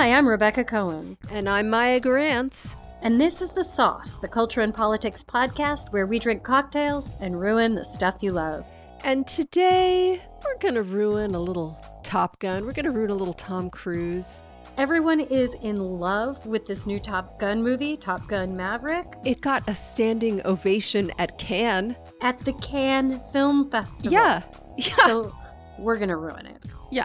Hi, I'm Rebecca Cohen. And I'm Maya Gurantz. And this is The Sauce, the culture and politics podcast where we drink cocktails and ruin the stuff you love. And today, we're going to ruin a little Top Gun. We're going to ruin a little Tom Cruise. Everyone is in love with this new Top Gun movie, Top Gun Maverick. It got a standing ovation at Cannes. At the Cannes Film Festival. Yeah. Yeah. So we're going to ruin it. Yeah.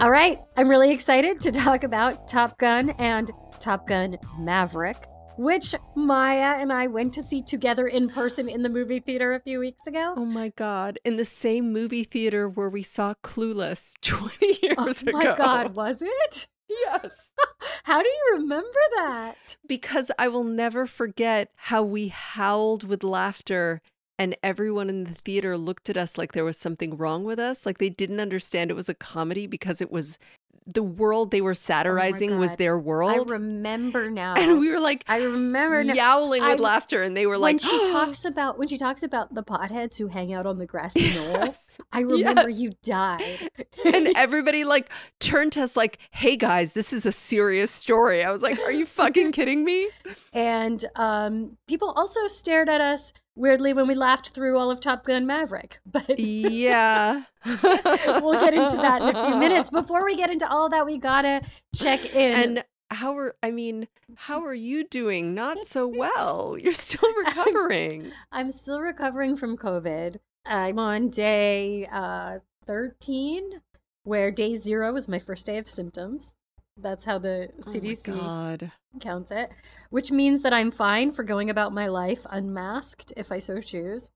All right, I'm really excited to talk about Top Gun and Top Gun Maverick, which Maya and I went to see together in person in the movie theater a few weeks ago. Oh my God. In the same movie theater where we saw Clueless 20 years ago. Oh my God, was it? Yes. How do you remember that? Because I will never forget how we howled with laughter and everyone in the theater looked at us like there was something wrong with us like they didn't understand it was a comedy because it was the world they were oh satirizing oh was their world. I remember now. And we were like I remember yowling with I, laughter and they were like When she talks about when she talks about the potheads who hang out on the grassy knoll. I remember yes. you died. and everybody like turned to us like, "Hey guys, this is a serious story." I was like, "Are you fucking kidding me?" And um people also stared at us weirdly when we laughed through all of Top Gun Maverick. But yeah, we'll get into that in a few minutes. Before we get into all that, we gotta check in. And how are I mean, how are you doing? Not so well. You're still recovering. I'm, I'm still recovering from COVID. I'm on day uh, 13, where day zero was my first day of symptoms. That's how the CDC oh counts it, which means that I'm fine for going about my life unmasked if I so choose.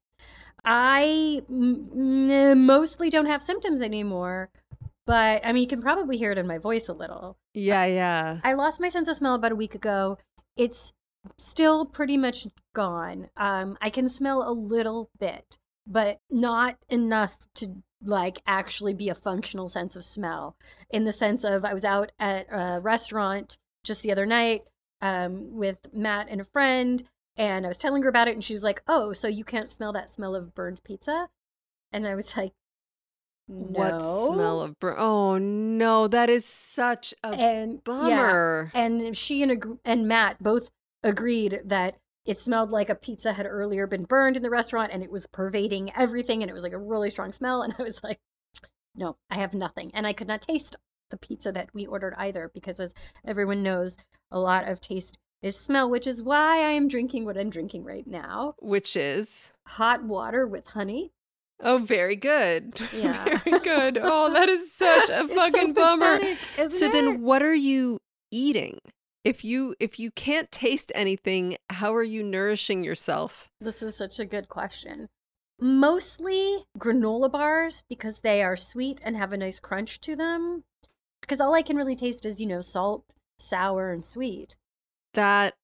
I m- mostly don't have symptoms anymore, but I mean, you can probably hear it in my voice a little. Yeah, yeah. I lost my sense of smell about a week ago. It's still pretty much gone. Um, I can smell a little bit, but not enough to like actually be a functional sense of smell in the sense of I was out at a restaurant just the other night um, with Matt and a friend, and I was telling her about it, and she was like, "Oh, so you can't smell that smell of burned pizza?" And I was like, no. What smell of burn? Oh no, that is such a and, bummer. Yeah. And she and and Matt both agreed that it smelled like a pizza had earlier been burned in the restaurant and it was pervading everything and it was like a really strong smell. And I was like, no, I have nothing. And I could not taste the pizza that we ordered either because, as everyone knows, a lot of taste is smell, which is why I am drinking what I'm drinking right now. Which is hot water with honey. Oh, very good. Yeah. very good. Oh, that is such a fucking so bummer. So it? then what are you eating? If you if you can't taste anything how are you nourishing yourself? This is such a good question. Mostly granola bars because they are sweet and have a nice crunch to them because all i can really taste is you know salt sour and sweet. That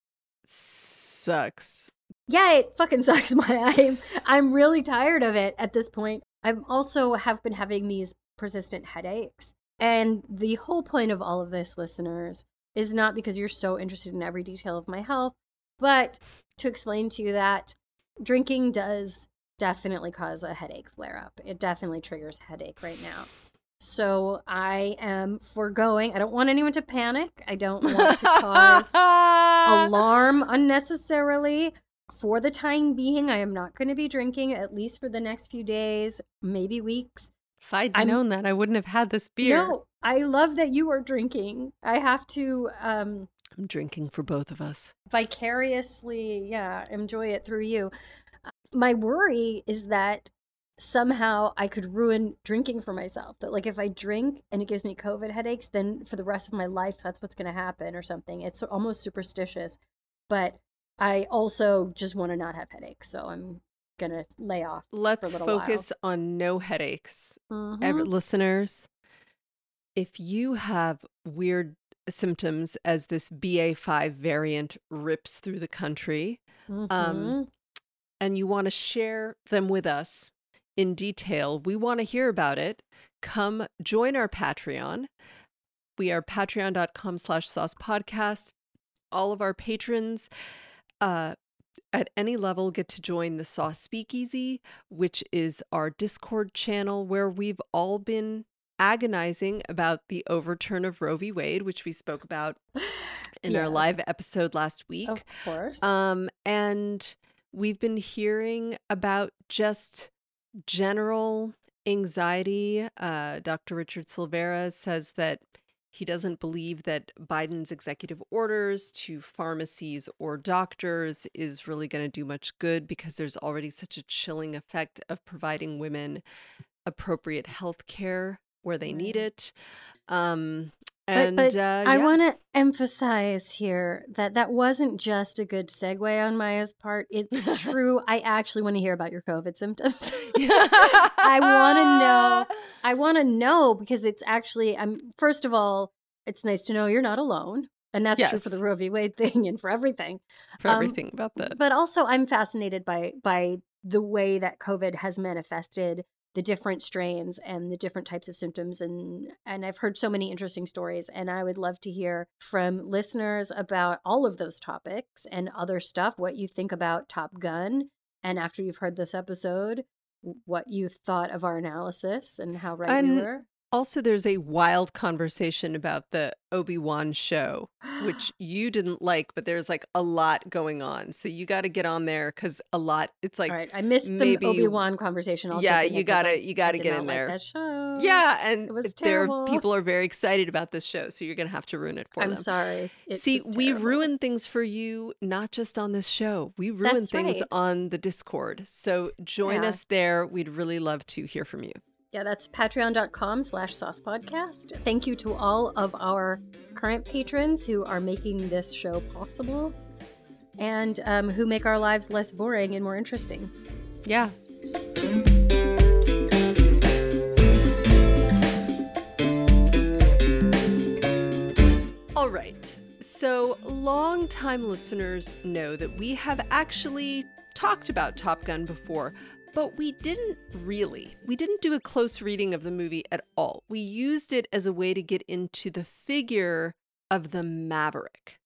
sucks. Yeah it fucking sucks my i'm i'm really tired of it at this point. I'm also have been having these persistent headaches and the whole point of all of this listeners is not because you're so interested in every detail of my health, but to explain to you that drinking does definitely cause a headache flare up. It definitely triggers headache right now. So I am foregoing. I don't want anyone to panic. I don't want to cause alarm unnecessarily. For the time being, I am not going to be drinking, at least for the next few days, maybe weeks. If I'd I'm, known that, I wouldn't have had this beer. No, I love that you are drinking. I have to um I'm drinking for both of us. Vicariously, yeah, enjoy it through you. My worry is that somehow I could ruin drinking for myself. That like if I drink and it gives me COVID headaches, then for the rest of my life that's what's going to happen or something. It's almost superstitious. But I also just want to not have headaches, so I'm gonna lay off. Let's focus while. on no headaches. Mm-hmm. Every, listeners, if you have weird symptoms as this BA5 variant rips through the country, um, mm-hmm. um, and you want to share them with us in detail, we want to hear about it. Come join our Patreon. We are patreon.com slash sauce podcast. All of our patrons uh, at any level get to join the Sauce Speakeasy, which is our Discord channel where we've all been agonizing about the overturn of Roe v. Wade, which we spoke about in yes. our live episode last week. Of course. Um, and we've been hearing about just general anxiety. Uh, Dr. Richard Silveira says that he doesn't believe that Biden's executive orders to pharmacies or doctors is really going to do much good because there's already such a chilling effect of providing women appropriate health care where they need it. Um, and but, but uh, I yeah. want to emphasize here that that wasn't just a good segue on Maya's part. It's true. I actually want to hear about your COVID symptoms. I want to know. I want to know because it's actually. I'm um, first of all, it's nice to know you're not alone. And that's yes. true for the Roe v. Wade thing and for everything. For um, everything about that. But also I'm fascinated by by the way that COVID has manifested the different strains and the different types of symptoms and and I've heard so many interesting stories and I would love to hear from listeners about all of those topics and other stuff what you think about Top Gun and after you've heard this episode what you thought of our analysis and how right and, we were also, there's a wild conversation about the Obi Wan show, which you didn't like, but there's like a lot going on. So you got to get on there because a lot. It's like All right, I missed maybe, the Obi Wan conversation. I'll yeah, you gotta you gotta get in there. Like that show. Yeah, and there people are very excited about this show, so you're gonna have to ruin it for I'm them. I'm sorry. It, See, we ruin things for you, not just on this show. We ruin That's things right. on the Discord. So join Yeah. us there. We'd really love to hear from you. Yeah, that's patreon.com slash sauce podcast. Thank you to all of our current patrons who are making this show possible and um, who make our lives less boring and more interesting. Yeah. All right. So, long-time listeners know that we have actually talked about Top Gun before, but we didn't really. We didn't do a close reading of the movie at all. We used it as a way to get into the figure of the maverick,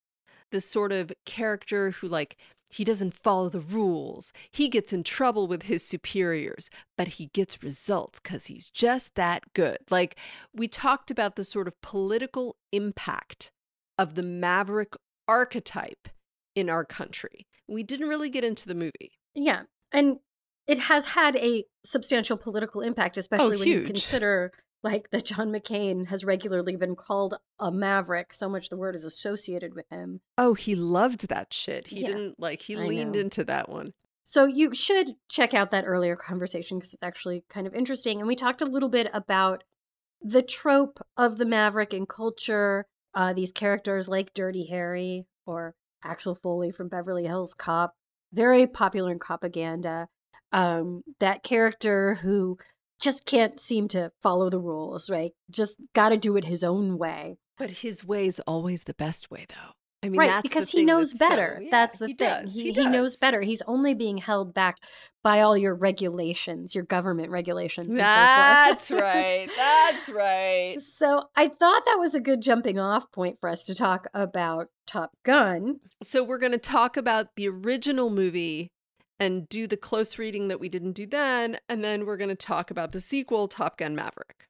the sort of character who, like, he doesn't follow the rules. He gets in trouble with his superiors, but he gets results because he's just that good. Like, we talked about the sort of political impact of the maverick archetype in our country. We didn't really get into the movie. Yeah. And it has had a substantial political impact, especially oh, when you consider like that John McCain has regularly been called a maverick. So much the word is associated with him. Oh, he loved that shit. He Yeah, didn't like he I leaned know. into that one. So you should check out that earlier conversation because it's actually kind of interesting. And we talked a little bit about the trope of the maverick in culture. Uh, these characters like Dirty Harry or Axel Foley from Beverly Hills Cop, very popular in propaganda. Um, that character who just can't seem to follow the rules, right? Just got to do it his own way. But his way is always the best way though. I mean right, that's the because he knows that's so- better. yeah, that's the he thing. Does. He, He, he knows better. He's only being held back by all your regulations, your government regulations. and so forth. That's right. That's right. So I thought that was a good jumping off point for us to talk about Top Gun. So we're going to talk about the original movie and do the close reading that we didn't do then, and then we're going to talk about the sequel, Top Gun Maverick.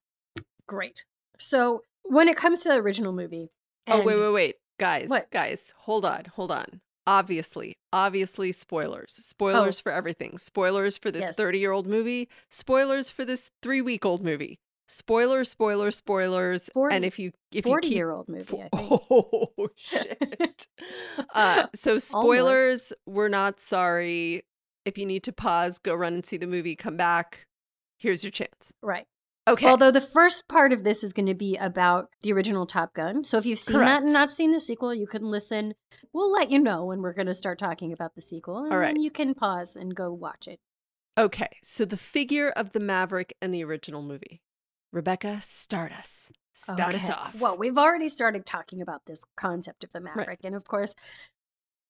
Great. So when it comes to the original movie, oh wait, wait, wait, guys, What? guys, hold on, hold on. Obviously, obviously, spoilers. Spoilers for everything. Spoilers for this Oh. Yes. 30 year old movie. Spoilers for this three week old movie. Spoilers, spoilers, spoilers. Forty- and if you if you forty keep year old movie, I think. Oh shit. uh, so spoilers, we're not sorry. If you need to pause, go run and see the movie, come back. Here's your chance. right. Okay. Although the first part of this is going to be about the original Top Gun. So if you've seen that and not seen the sequel, you can listen. We'll let you know when we're going to start talking about the sequel. And All right. then you can pause and go watch it. okay. So the figure of the Maverick and the original movie. Rebecca, start us. Start us off. Well, we've already started talking about this concept of the Maverick. And of course,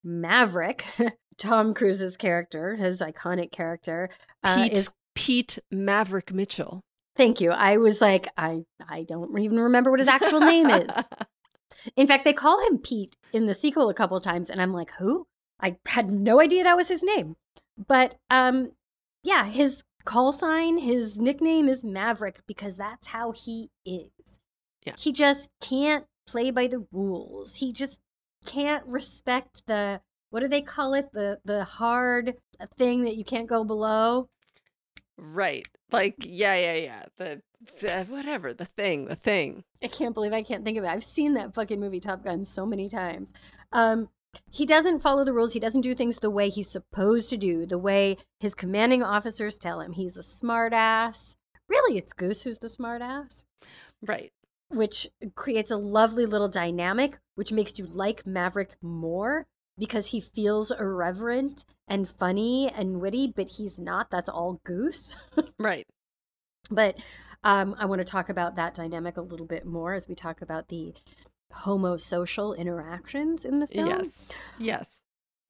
Maverick, Tom Cruise's character, his iconic character, uh, Pete, is. Pete Maverick Mitchell. Thank you. I was like, I, I don't even remember what his actual name is. In fact, they call him Pete in the sequel a couple times, and I'm like, who? I had no idea that was his name. But um yeah, his call sign, his nickname is Maverick because that's how he is. Yeah. He just can't play by the rules. He just can't respect the what do they call it? The the hard thing that you can't go below. Right. Like yeah, yeah, yeah. The, the whatever, the thing, the thing. I can't believe I can't think of it. I've seen that fucking movie Top Gun so many times. Um he doesn't follow the rules. He doesn't do things the way he's supposed to do, the way his commanding officers tell him. He's a smartass. Really, it's Goose who's the smartass. Right. Which creates a lovely little dynamic, which makes you like Maverick more because he feels irreverent and funny and witty, but he's not. That's all Goose. right. But um, I want to talk about that dynamic a little bit more as we talk about the homosocial interactions in the film. Yes. Yes.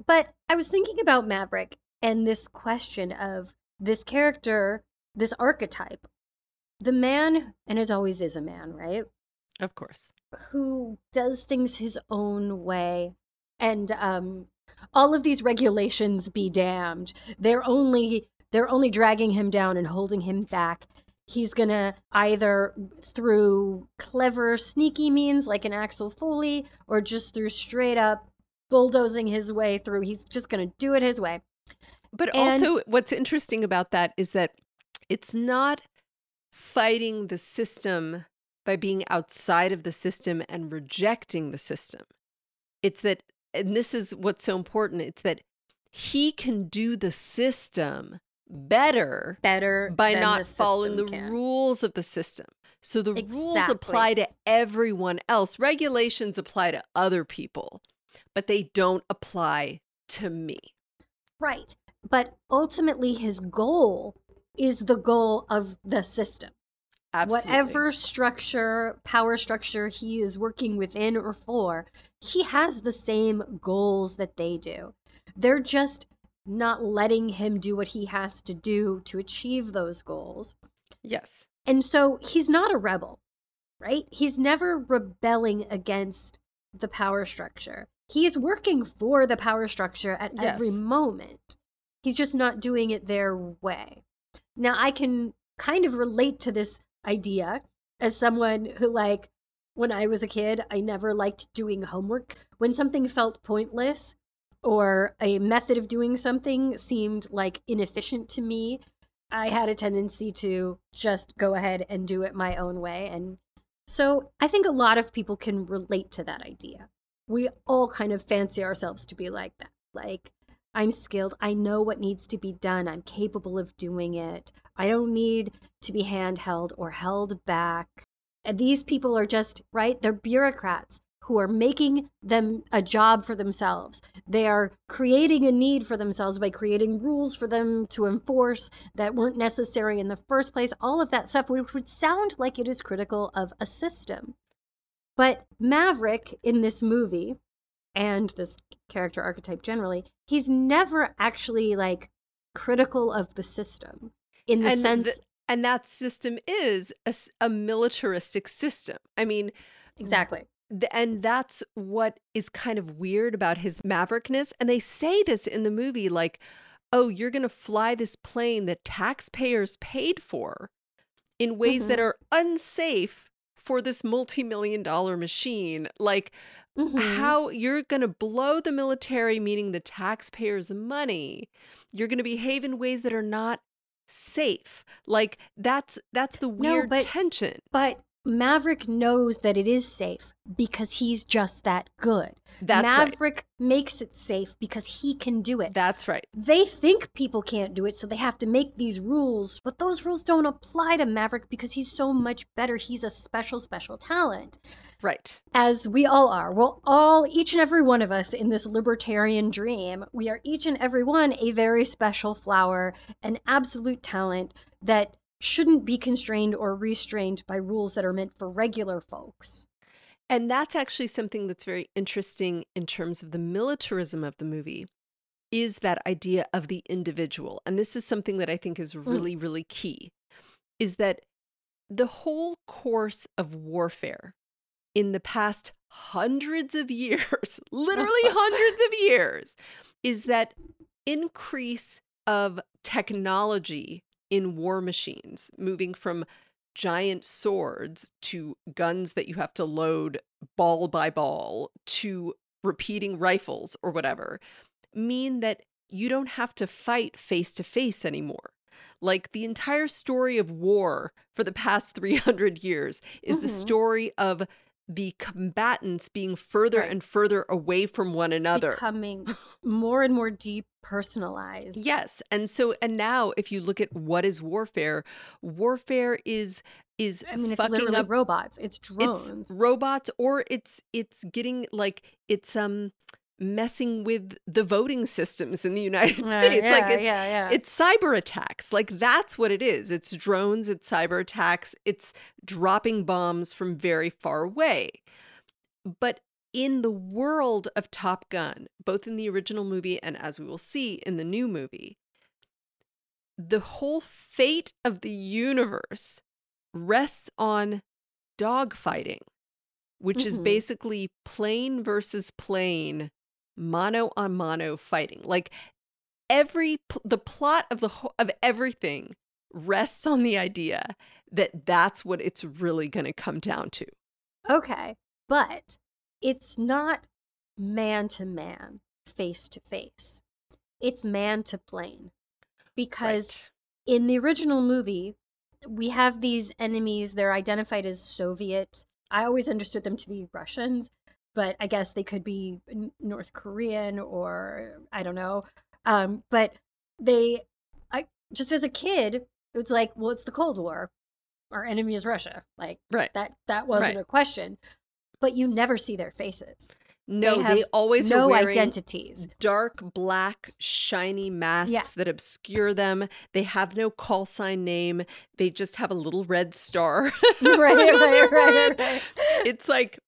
But I was thinking about Maverick and this question of this character, this archetype, the man, and it always is a man, right? Of course. Who does things his own way. And um, all of these regulations be damned. They're only they're only dragging him down and holding him back he's gonna either through clever sneaky means like an axel foley or just through straight up bulldozing his way through he's just gonna do it his way but and- also what's interesting about that is that it's not fighting the system by being outside of the system and rejecting the system it's that and this is what's so important it's that he can do the system better better by not following the can. rules of the system. So the exactly. rules apply to everyone else. Regulations apply to other people, but they don't apply to me. Right. But ultimately his goal is the goal of the system. Absolutely. Whatever structure, power structure he is working within or for, he has the same goals that they do. They're just not letting him do what he has to do to achieve those goals. Yes. And so he's not a rebel, right? He's never rebelling against the power structure. He is working for the power structure at yes. every moment. He's just not doing it their way. Now, I can kind of relate to this idea as someone who, like, when I was a kid, I never liked doing homework. When something felt pointless, or a method of doing something seemed like inefficient to me, I had a tendency to just go ahead and do it my own way. And so I think a lot of people can relate to that idea. We all kind of fancy ourselves to be like that. Like, I'm skilled. I know what needs to be done. I'm capable of doing it. I don't need to be handheld or held back. And these people are just, right? They're bureaucrats who are making them a job for themselves. They are creating a need for themselves by creating rules for them to enforce that weren't necessary in the first place. All of that stuff, which would sound like it is critical of a system. But Maverick in this movie, and this character archetype generally, he's never actually like critical of the system in the and sense. And that system is a, a militaristic system. I mean, exactly and that's what is kind of weird about his maverickness. And they say this in the movie like, oh, you're going to fly this plane that taxpayers paid for in ways mm-hmm. that are unsafe for this multi million dollar machine. Like, mm-hmm. how you're going to blow the military, meaning the taxpayers' money. You're going to behave in ways that are not safe. Like that's that's the weird no, but, tension. But Maverick knows that it is safe because he's just that good. That's Maverick right. makes it safe because he can do it. That's right. They think people can't do it, so they have to make these rules, but those rules don't apply to Maverick because he's so much better. He's a special, special talent. Right. As we all are. Well, all, each and every one of us in this libertarian dream, we are each and every one a very special flower, an absolute talent that shouldn't be constrained or restrained by rules that are meant for regular folks. And that's actually something that's very interesting in terms of the militarism of the movie is that idea of the individual. And this is something that I think is mm. really, mm. really key is that the whole course of warfare in the past hundreds of years, literally hundreds of years, is that increase of technology in war machines, moving from giant swords to guns that you have to load ball by ball to repeating rifles or whatever, mean that you don't have to fight face to face anymore. Like the entire story of war for the past 300 years is mm-hmm. the story of the combatants being further right. and further away from one another. Becoming more and more depersonalized yes and so and now if you look at what is warfare warfare is is I mean it's literally up, robots it's drones. it's robots or it's it's getting like it's um messing with the voting systems in the United uh, States. Yeah, like it's yeah, yeah. it's cyber attacks. Like that's what it is. It's drones, it's cyber attacks, it's dropping bombs from very far away. But in the world of Top Gun, both in the original movie and as we will see in the new movie, the whole fate of the universe rests on dogfighting, which mm-hmm. is basically plane versus plane mano on mono fighting. Like every the plot of the of everything rests on the idea that that's what it's really going to come down to. Okay, but it's not man to man, face to face. It's man to plane. Because right. in the original movie, we have these enemies, they're identified as Soviet. I always understood them to be Russians, but I guess they could be North Korean or I don't know. Um, but they, I just as a kid, it was like, well, it's the Cold War. Our enemy is Russia. Like right. that that wasn't right. a question. But you never see their faces. No, they, they always no identities. Dark black shiny masks yeah. that obscure them. They have no call sign name. They just have a little red star. right, right, right, right. It's like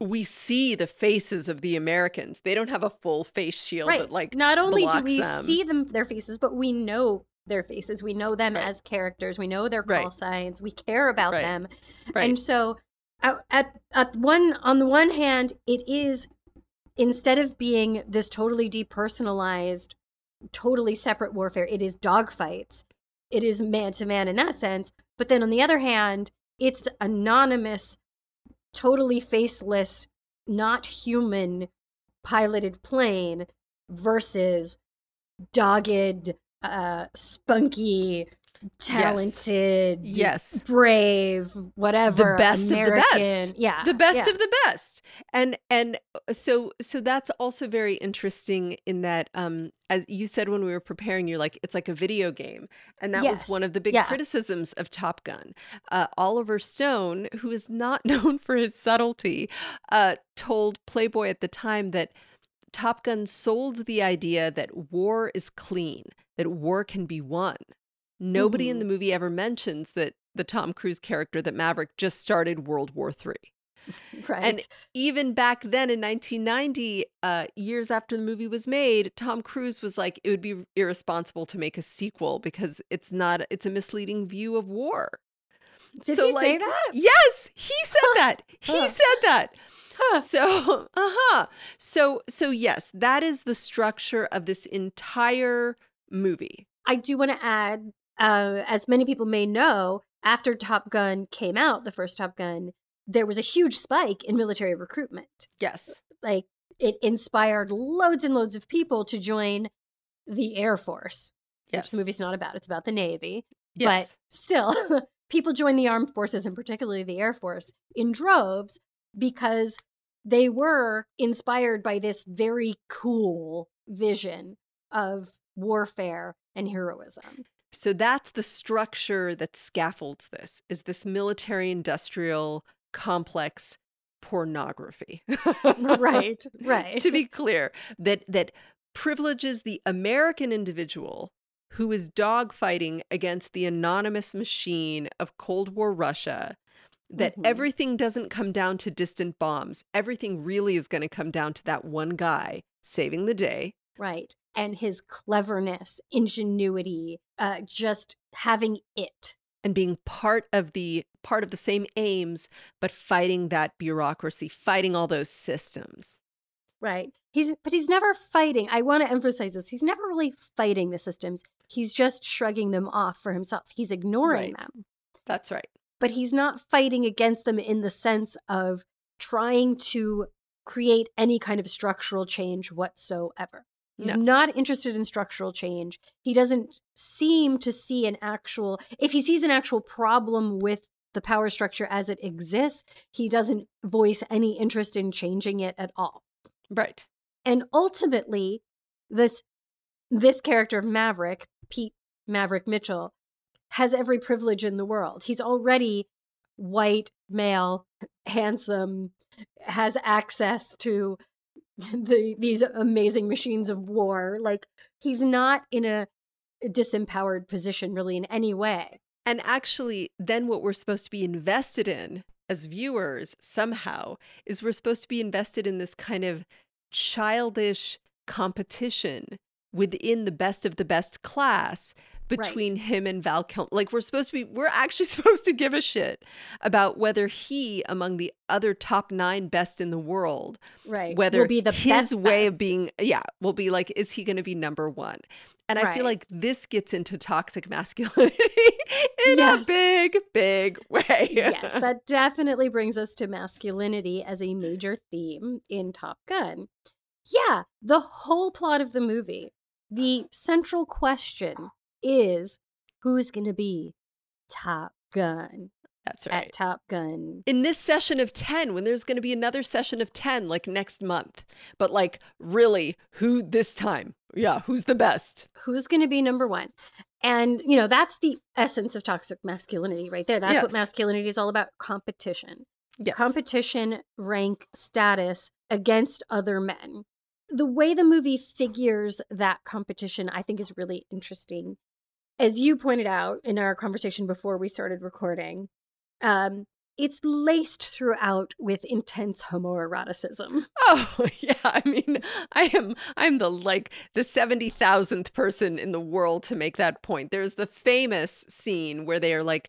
we see the faces of the Americans. They don't have a full face shield right. that like not only do we them. see them their faces, but we know their faces. We know them right. as characters. We know their call right. signs. We care about them. And so at, at at one on the one hand, it is instead of being this totally depersonalized, totally separate warfare, it is dogfights. It is man to man in that sense. But then on the other hand, it's anonymous totally faceless, not human piloted plane versus dogged, uh, spunky, talented, yes, yes. brave, whatever, the best American. of the best, yeah, the best yeah. of the best, and and uh, so so that's also very interesting in that, um, as you said when we were preparing, you're like it's like a video game, and that yes. was one of the big yeah. criticisms of Top Gun. Uh, Oliver Stone, who is not known for his subtlety, uh, told Playboy at the time that. Top Gun sold the idea that war is clean, that war can be won. Nobody mm-hmm. in the movie ever mentions that the Tom Cruise character that Maverick just started World War III. Right. And even back then in 1990, uh, years after the movie was made, Tom Cruise was like, it would be irresponsible to make a sequel because it's not, it's a misleading view of war. Did so, he like, say that? Yes, he said that. He said that. Huh. So, uh-huh. So, so yes, that is the structure of this entire movie. I do want to add uh, as many people may know, after Top Gun came out, the first Top Gun, there was a huge spike in military recruitment. Yes. Like it inspired loads and loads of people to join the Air Force. Yes. Which the movie's not about. It's about the Navy. Yes. But still, people joined the armed forces and particularly the Air Force in droves because they were inspired by this very cool vision of warfare and heroism. So that's the structure that scaffolds this is this military industrial complex pornography. right, right. to be clear, that that privileges the American individual who is dogfighting against the anonymous machine of Cold War Russia. That mm-hmm. everything doesn't come down to distant bombs. Everything really is going to come down to that one guy saving the day. Right and his cleverness, ingenuity, uh, just having it and being part of the part of the same aims but fighting that bureaucracy fighting all those systems right He's but he's never fighting. I want to emphasize this. He's never really fighting the systems. He's just shrugging them off for himself. He's ignoring Right. them. That's right. But he's not fighting against them in the sense of trying to create any kind of structural change whatsoever. He's No. not interested in structural change. He doesn't seem to see an actual, if he sees an actual problem with the power structure as it exists, he doesn't voice any interest in changing it at all. Right. And ultimately, this this character of Maverick, Pete Maverick Mitchell, has every privilege in the world. He's already white, male, handsome, has access to the these amazing machines of war. Like he's not in a disempowered position really in any way. And actually, then what we're supposed to be invested in as viewers somehow is we're supposed to be invested in this kind of childish competition within the best of the best class between him and Val Kilmer. Like we're supposed to be, we're actually supposed to give a shit about whether he, among the other top nine best in the world, Right. whether will be the his best way of being, yeah, will be like, is he going to be number one? And I feel like this gets into toxic masculinity in Yes. a big, big way. yes, that definitely brings us to masculinity as a major theme in Top Gun. Yeah, the whole plot of the movie, the central question is who's going to be Top Gun That's right. at Top Gun? in this session of 10 when there's going to be another session of 10 like next month but like really who this time yeah who's the best Who's going to be number one? And, you know, that's the essence of toxic masculinity right there. That's Yes. what masculinity is all about competition. yes competition, rank, status against other men. The way the movie figures that competition, I think, is really interesting. As you pointed out in our conversation before we started recording, um, it's laced throughout with intense homoeroticism. oh yeah i mean i am i'm the like the 70,000th person in the world to make that point there's the famous scene where they are like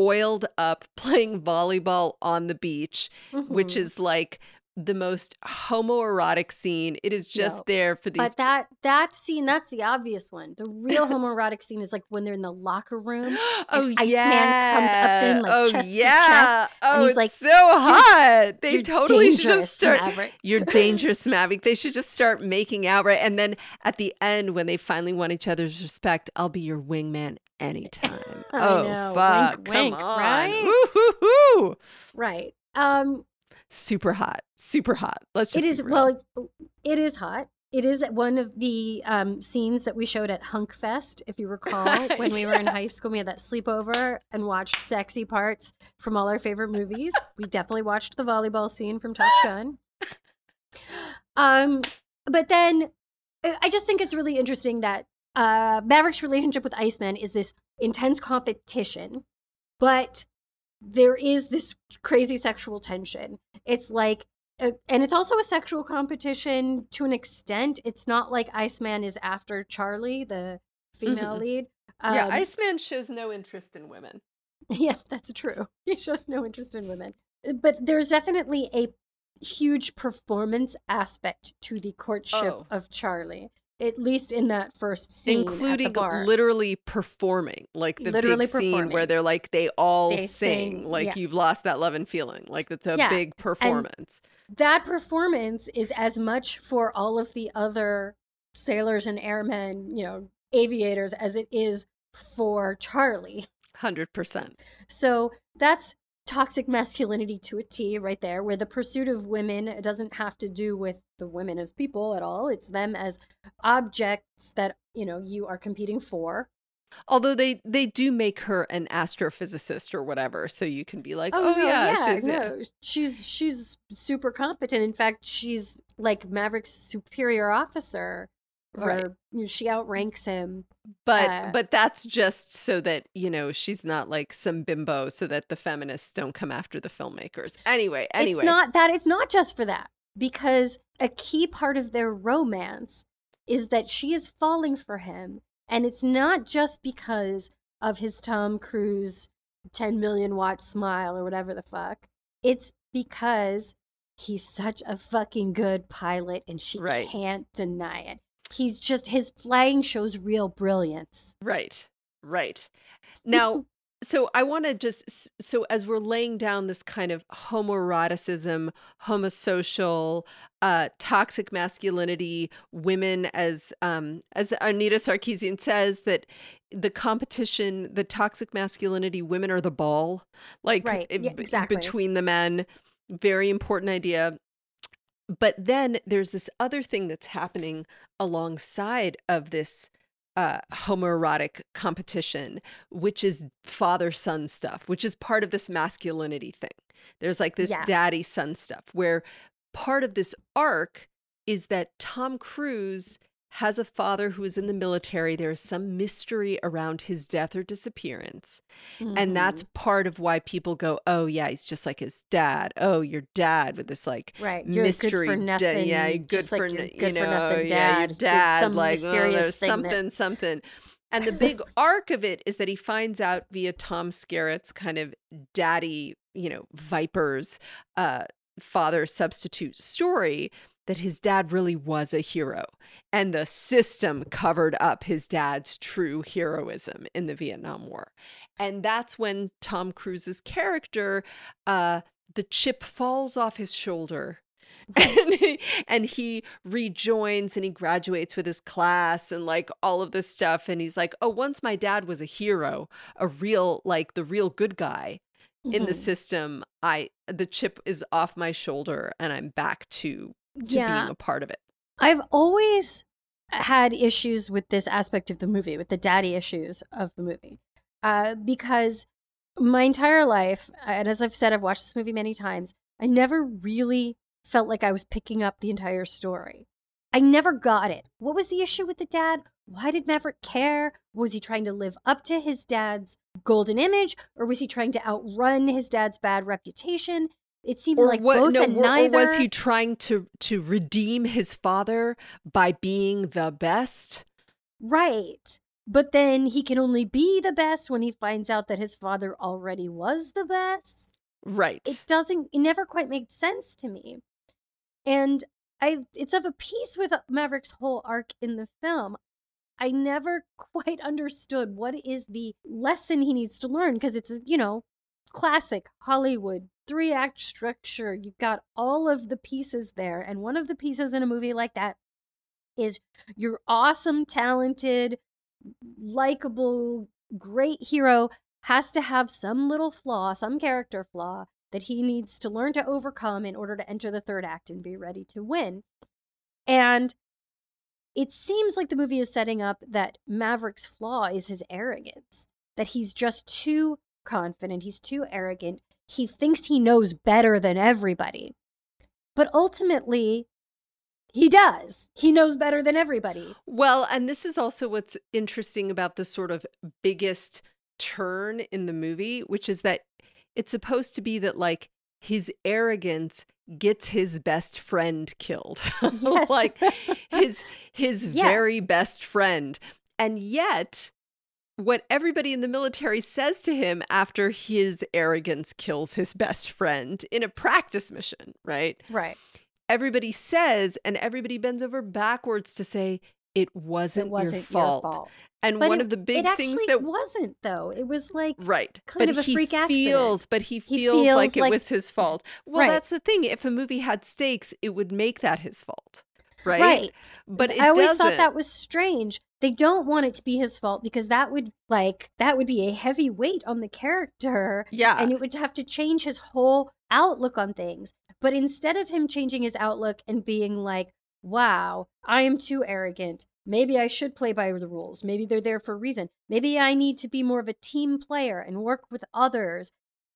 oiled up playing volleyball on the beach which Mhm. is like the most homoerotic scene it is just No. there for these But that that scene, that's the obvious one. The real homoerotic scene is like when they're in the locker room. Oh Iceman yeah! comes up to him, like, oh chest to yeah! chest, oh, and he's it's like, so hot. They totally should just start. Maverick. You're dangerous, Mavic. They should just start making out right, and then at the end, when they finally won each other's respect, I'll be your wingman anytime. Oh know. fuck! Wink, Come wink, on! right? Woo-hoo-hoo. Right. Um, Super hot. Super hot. Let's just it is well it is hot it is one of the um, scenes that we showed at Hunk Fest, if you recall when we were in high school we had that sleepover and watched sexy parts from all our favorite movies we definitely watched the volleyball scene from top gun um but then I- i just think it's really interesting that uh maverick's relationship with iceman is this intense competition but there is this crazy sexual tension it's like uh, and it's also a sexual competition to an extent. It's not like Iceman is after Charlie, the female Mhm. lead. yeah, Um, Iceman shows no interest in women. yeah, that's true. He shows no interest in women. Uh, But there's definitely a huge performance aspect to the courtship Oh. of Charlie, at least in that first scene, including literally performing like the Literally big scene where they're like they all They sing, sing, like yeah. you've lost that love and feeling like it's a Yeah, big performance that performance is as much for all of the other sailors and airmen, you know, aviators, as it is for Charlie. 100% So that's toxic masculinity to a T right there, where the pursuit of women doesn't have to do with the women as people at all. It's them as objects that, you know, you are competing for. although they they do make her an astrophysicist or whatever so you can be like oh, oh no, yeah, she's yeah. no, she's she's super competent. In fact, she's like Maverick's superior officer, Right. she outranks him. but uh, but that's just so that you know she's not like some bimbo so that the feminists don't come after the filmmakers anyway anyway It's not that. It's not just for that because a key part of their romance is that she is falling for him, and it's not just because of his Tom Cruise 10 million watt smile or whatever the fuck. It's because he's such a fucking good pilot and she Right. can't deny it. He's just his flying shows real brilliance. Right. Right. Now, so I want to just so as we're laying down this kind of homoeroticism, homosocial, uh, toxic masculinity, women as um, as Anita Sarkeesian says that the competition, the toxic masculinity, women are the ball, like Right. Yeah, exactly. between the men. Very important idea. But then there's this other thing that's happening alongside of this uh, homoerotic competition, which is father son stuff, which is part of this masculinity thing. There's like this Yeah. daddy son stuff where part of this arc is that Tom Cruise has a father who is in the military. There is some mystery around his death or disappearance. And that's Mhm. part of why people go, oh, yeah, he's just like his dad. Oh, your dad with this like right. You're mystery. good for nothing. yeah, good just for like your n- good you for know, nothing yeah, dad. your did dad, some like oh, mysterious there's thing that- something, something. And the big arc of it is that he finds out via Tom Skerritt's kind of daddy, you know, vipers, uh, father substitute story that his dad really was a hero and the system covered up his dad's true heroism in the Vietnam War. And that's when Tom Cruise's character, uh, the chip falls off his shoulder. And he, and he rejoins and he graduates with his class and like all of this stuff. And he's like, oh, once my dad was a hero, a real, like the real good guy in the Mhm. system, I, the chip is off my shoulder and I'm back to, to yeah. being a part of it. I've always had issues with this aspect of the movie, with the daddy issues of the movie, uh, because my entire life, and as I've said, I've watched this movie many times, I never really felt like I was picking up the entire story. I never got it. What was the issue with the dad? Why did Maverick care? Was he trying to live up to his dad's golden image, or was he trying to outrun his dad's bad reputation? It seemed Or like what? both No, and or neither. was he trying to to redeem his father by being the best? Right. But then he can only be the best when he finds out that his father already was the best. Right. It doesn't it never quite made sense to me. And I it's of a piece with Maverick's whole arc in the film. I never quite understood what is the lesson he needs to learn because it's you know, classic Hollywood three act structure. You've got all of the pieces there and one of the pieces in a movie like that is your awesome, talented, likable, great hero has to have some little flaw, some character flaw that he needs to learn to overcome in order to enter the third act and be ready to win. And it seems like the movie is setting up that Maverick's flaw is his arrogance, that he's just too confident, he's too arrogant, he thinks he knows better than everybody. But ultimately, he does. He knows better than everybody. Well, and this is also what's interesting about the sort of biggest turn in the movie, which is that it's supposed to be that like his arrogance gets his best friend killed. Yes. like his his Yeah. very best friend. And yet what everybody in the military says to him after his arrogance kills his best friend in a practice mission, right? Right. everybody says and everybody bends over backwards to say it wasn't, It wasn't your, fault. And But one it- of the big things that wasn't though. It was like right, kind but of a freak accident. But he feels, but he feels, feels like, like- it was his fault. Well, Right. that's the thing. If a movie had stakes, it would make that his fault, right? right. But it I always doesn't. thought that was strange. They don't want it to be his fault because that would like that would be a heavy weight on the character yeah, and it would have to change his whole outlook on things. But instead of him changing his outlook and being like, "Wow, I am too arrogant. Maybe I should play by the rules. Maybe they're there for a reason. Maybe I need to be more of a team player and work with others."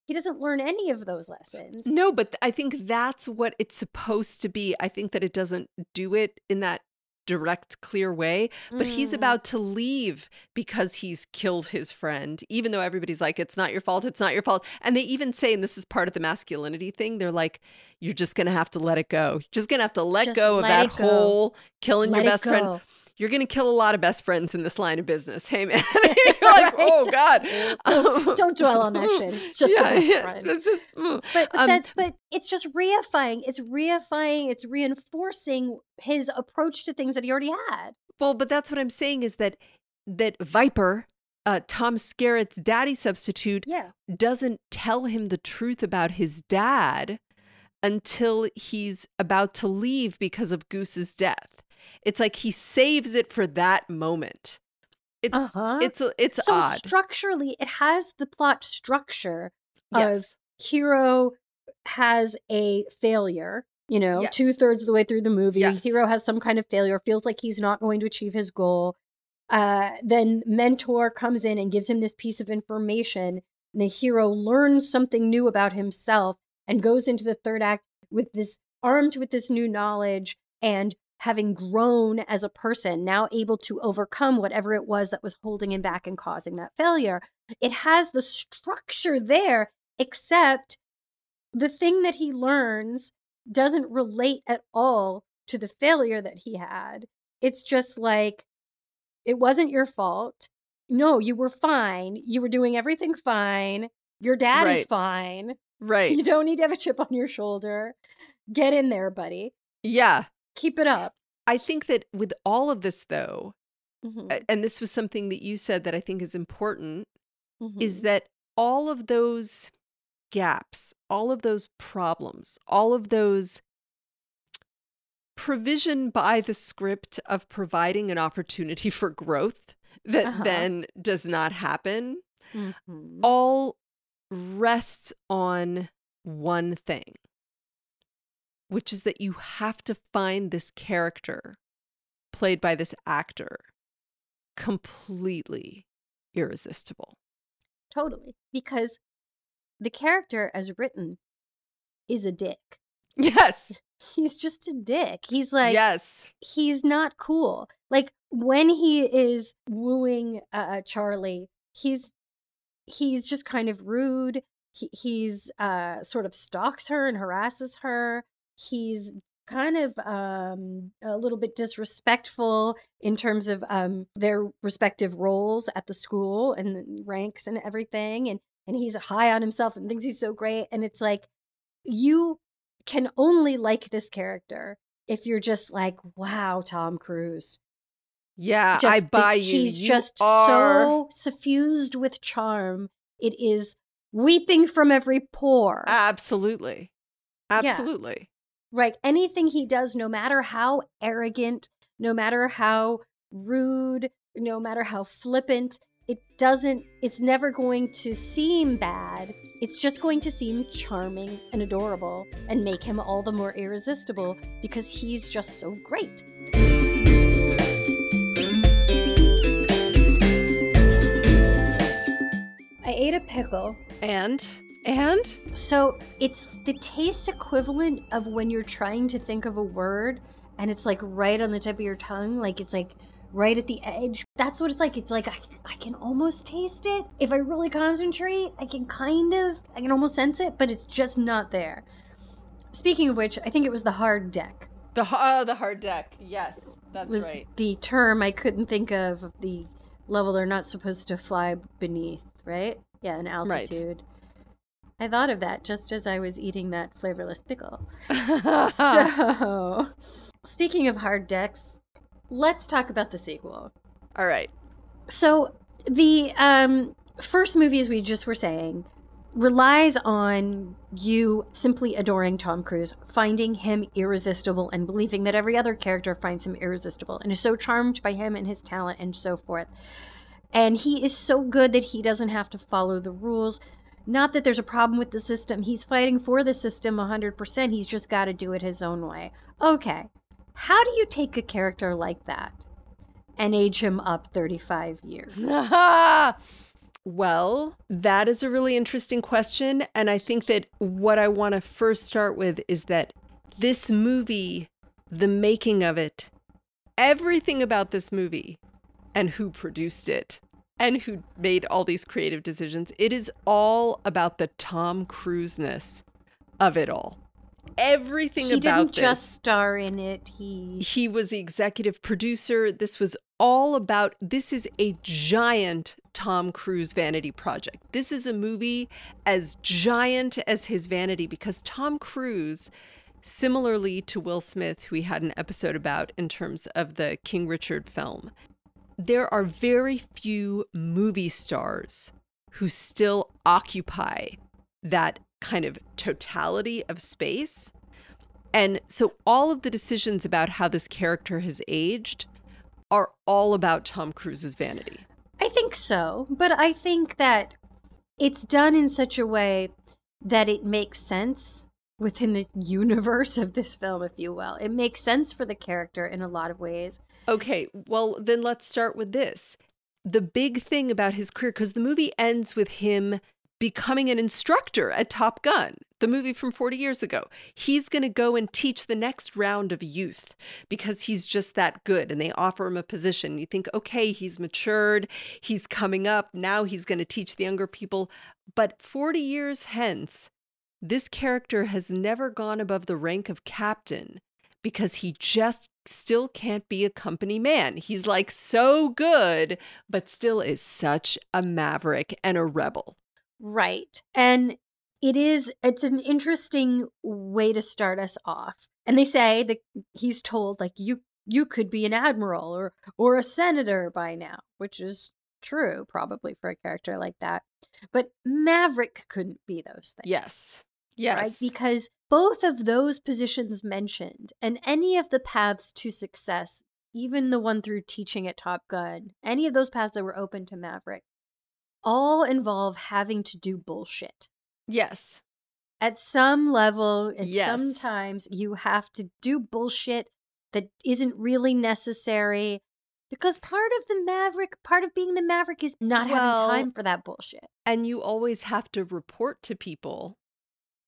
He doesn't learn any of those lessons. No, but I think that's what it's supposed to be. I think that it doesn't do it in that direct, clear way. But he's Mm. about to leave because he's killed his friend, even though everybody's like, it's not your fault, it's not your fault. And they even say, and this is part of the masculinity thing, they're like, you're just going to have to let it go. You're just going to have to let Just go of that go. whole killing Let your best friend. You're going to kill a lot of best friends in this line of business. Hey, man. you're like, oh, God. Um, Don't dwell on that shit. It's just yeah, a best yeah, friend. It's just, but, but, um, that, but it's just reifying. It's reifying. It's reinforcing his approach to things that he already had. Well, but that's what I'm saying is that that Viper uh, Tom Skerritt's daddy substitute yeah. doesn't tell him the truth about his dad until he's about to leave because of Goose's death. It's like he saves it for that moment. It's uh-huh. it's it's so odd. structurally, it has the plot structure yes. of hero has a failure. You know, yes. two thirds of the way through the movie, yes. hero has some kind of failure, feels like he's not going to achieve his goal. Uh, then mentor comes in and gives him this piece of information. And the hero learns something new about himself and goes into the third act with this armed with this new knowledge and having grown as a person, now able to overcome whatever it was that was holding him back and causing that failure. It has the structure there, except the thing that he learns doesn't relate at all to the failure that he had. It's just like, it wasn't your fault. No, you were fine. You were doing everything fine. Your dad right. is fine. Right. You don't need to have a chip on your shoulder. Get in there, buddy. Yeah. Keep it up. I think that with all of this, though, mm-hmm. and this was something that you said that I think is important, mm-hmm. is that all of those gaps, all of those problems, all of those provision by the script of providing an opportunity for growth that uh-huh. then does not happen mm-hmm. all rests on one thing which is that you have to find this character played by this actor completely irresistible totally because the character as written is a dick yes he's just a dick. He's like, yes, he's not cool. Like when he is wooing uh, uh, Charlie, he's he's just kind of rude. He, he's uh sort of stalks her and harasses her. He's kind of um, a little bit disrespectful in terms of um, their respective roles at the school and ranks and everything and and he's high on himself and thinks he's so great and it's like you can only like this character if you're just like, wow, Tom Cruise. Yeah, just I buy you. He's you just are... so suffused with charm. It is weeping from every pore. Absolutely. Absolutely. Yeah. Right. Anything he does, no matter how arrogant, no matter how rude, no matter how flippant, it doesn't, it's never going to seem bad. It's just going to seem charming and adorable and make him all the more irresistible because he's just so great. I ate a pickle. And? And? So it's the taste equivalent of when you're trying to think of a word and it's like right on the tip of your tongue. Like it's like right at the edge. That's what it's like. It's like I, I can almost taste it. If I really concentrate, I can kind of, I can almost sense it, but it's just not there. Speaking of which, I think it was the hard deck. The uh, the hard deck. Yes, that's was right. The term I couldn't think of the level they're not supposed to fly beneath, right? Yeah, an altitude. Right. I thought of that just as I was eating that flavorless pickle. so, speaking of hard decks, let's talk about the sequel. All right. So the um, first movie, as we just were saying, relies on you simply adoring Tom Cruise, finding him irresistible, and believing that every other character finds him irresistible and is so charmed by him and his talent and so forth. And he is so good that he doesn't have to follow the rules. Not that there's a problem with the system. He's fighting for the system 100%. He's just got to do it his own way. Okay. How do you take a character like that and age him up 35 years? well, that is a really interesting question. And I think that what I want to first start with is that this movie, the making of it, everything about this movie and who produced it and who made all these creative decisions, it is all about the Tom Cruise ness of it all. everything he about didn't this. just star in it. He He was the executive producer. This was all about this is a giant Tom Cruise vanity project. This is a movie as giant as his vanity because Tom Cruise similarly to Will Smith who we had an episode about in terms of the King Richard film. There are very few movie stars who still occupy that kind of totality of space. And so all of the decisions about how this character has aged are all about Tom Cruise's vanity. I think so, but I think that it's done in such a way that it makes sense within the universe of this film, if you will. It makes sense for the character in a lot of ways. Okay, well, then let's start with this. The big thing about his career, because the movie ends with him becoming an instructor at Top Gun, the movie from 40 years ago. He's going to go and teach the next round of youth because he's just that good. And they offer him a position. You think, okay, he's matured, he's coming up. Now he's going to teach the younger people. But 40 years hence, this character has never gone above the rank of captain because he just still can't be a company man. He's like so good, but still is such a maverick and a rebel. Right. And it is it's an interesting way to start us off. And they say that he's told like you you could be an admiral or or a senator by now, which is true probably for a character like that. But Maverick couldn't be those things. Yes. Yes. Right? Because both of those positions mentioned and any of the paths to success, even the one through teaching at Top Gun, any of those paths that were open to Maverick, all involve having to do bullshit. Yes. At some level, and Yes. sometimes you have to do bullshit that isn't really necessary because part of the Maverick, part of being the Maverick is not Well, having time for that bullshit. And you always have to report to people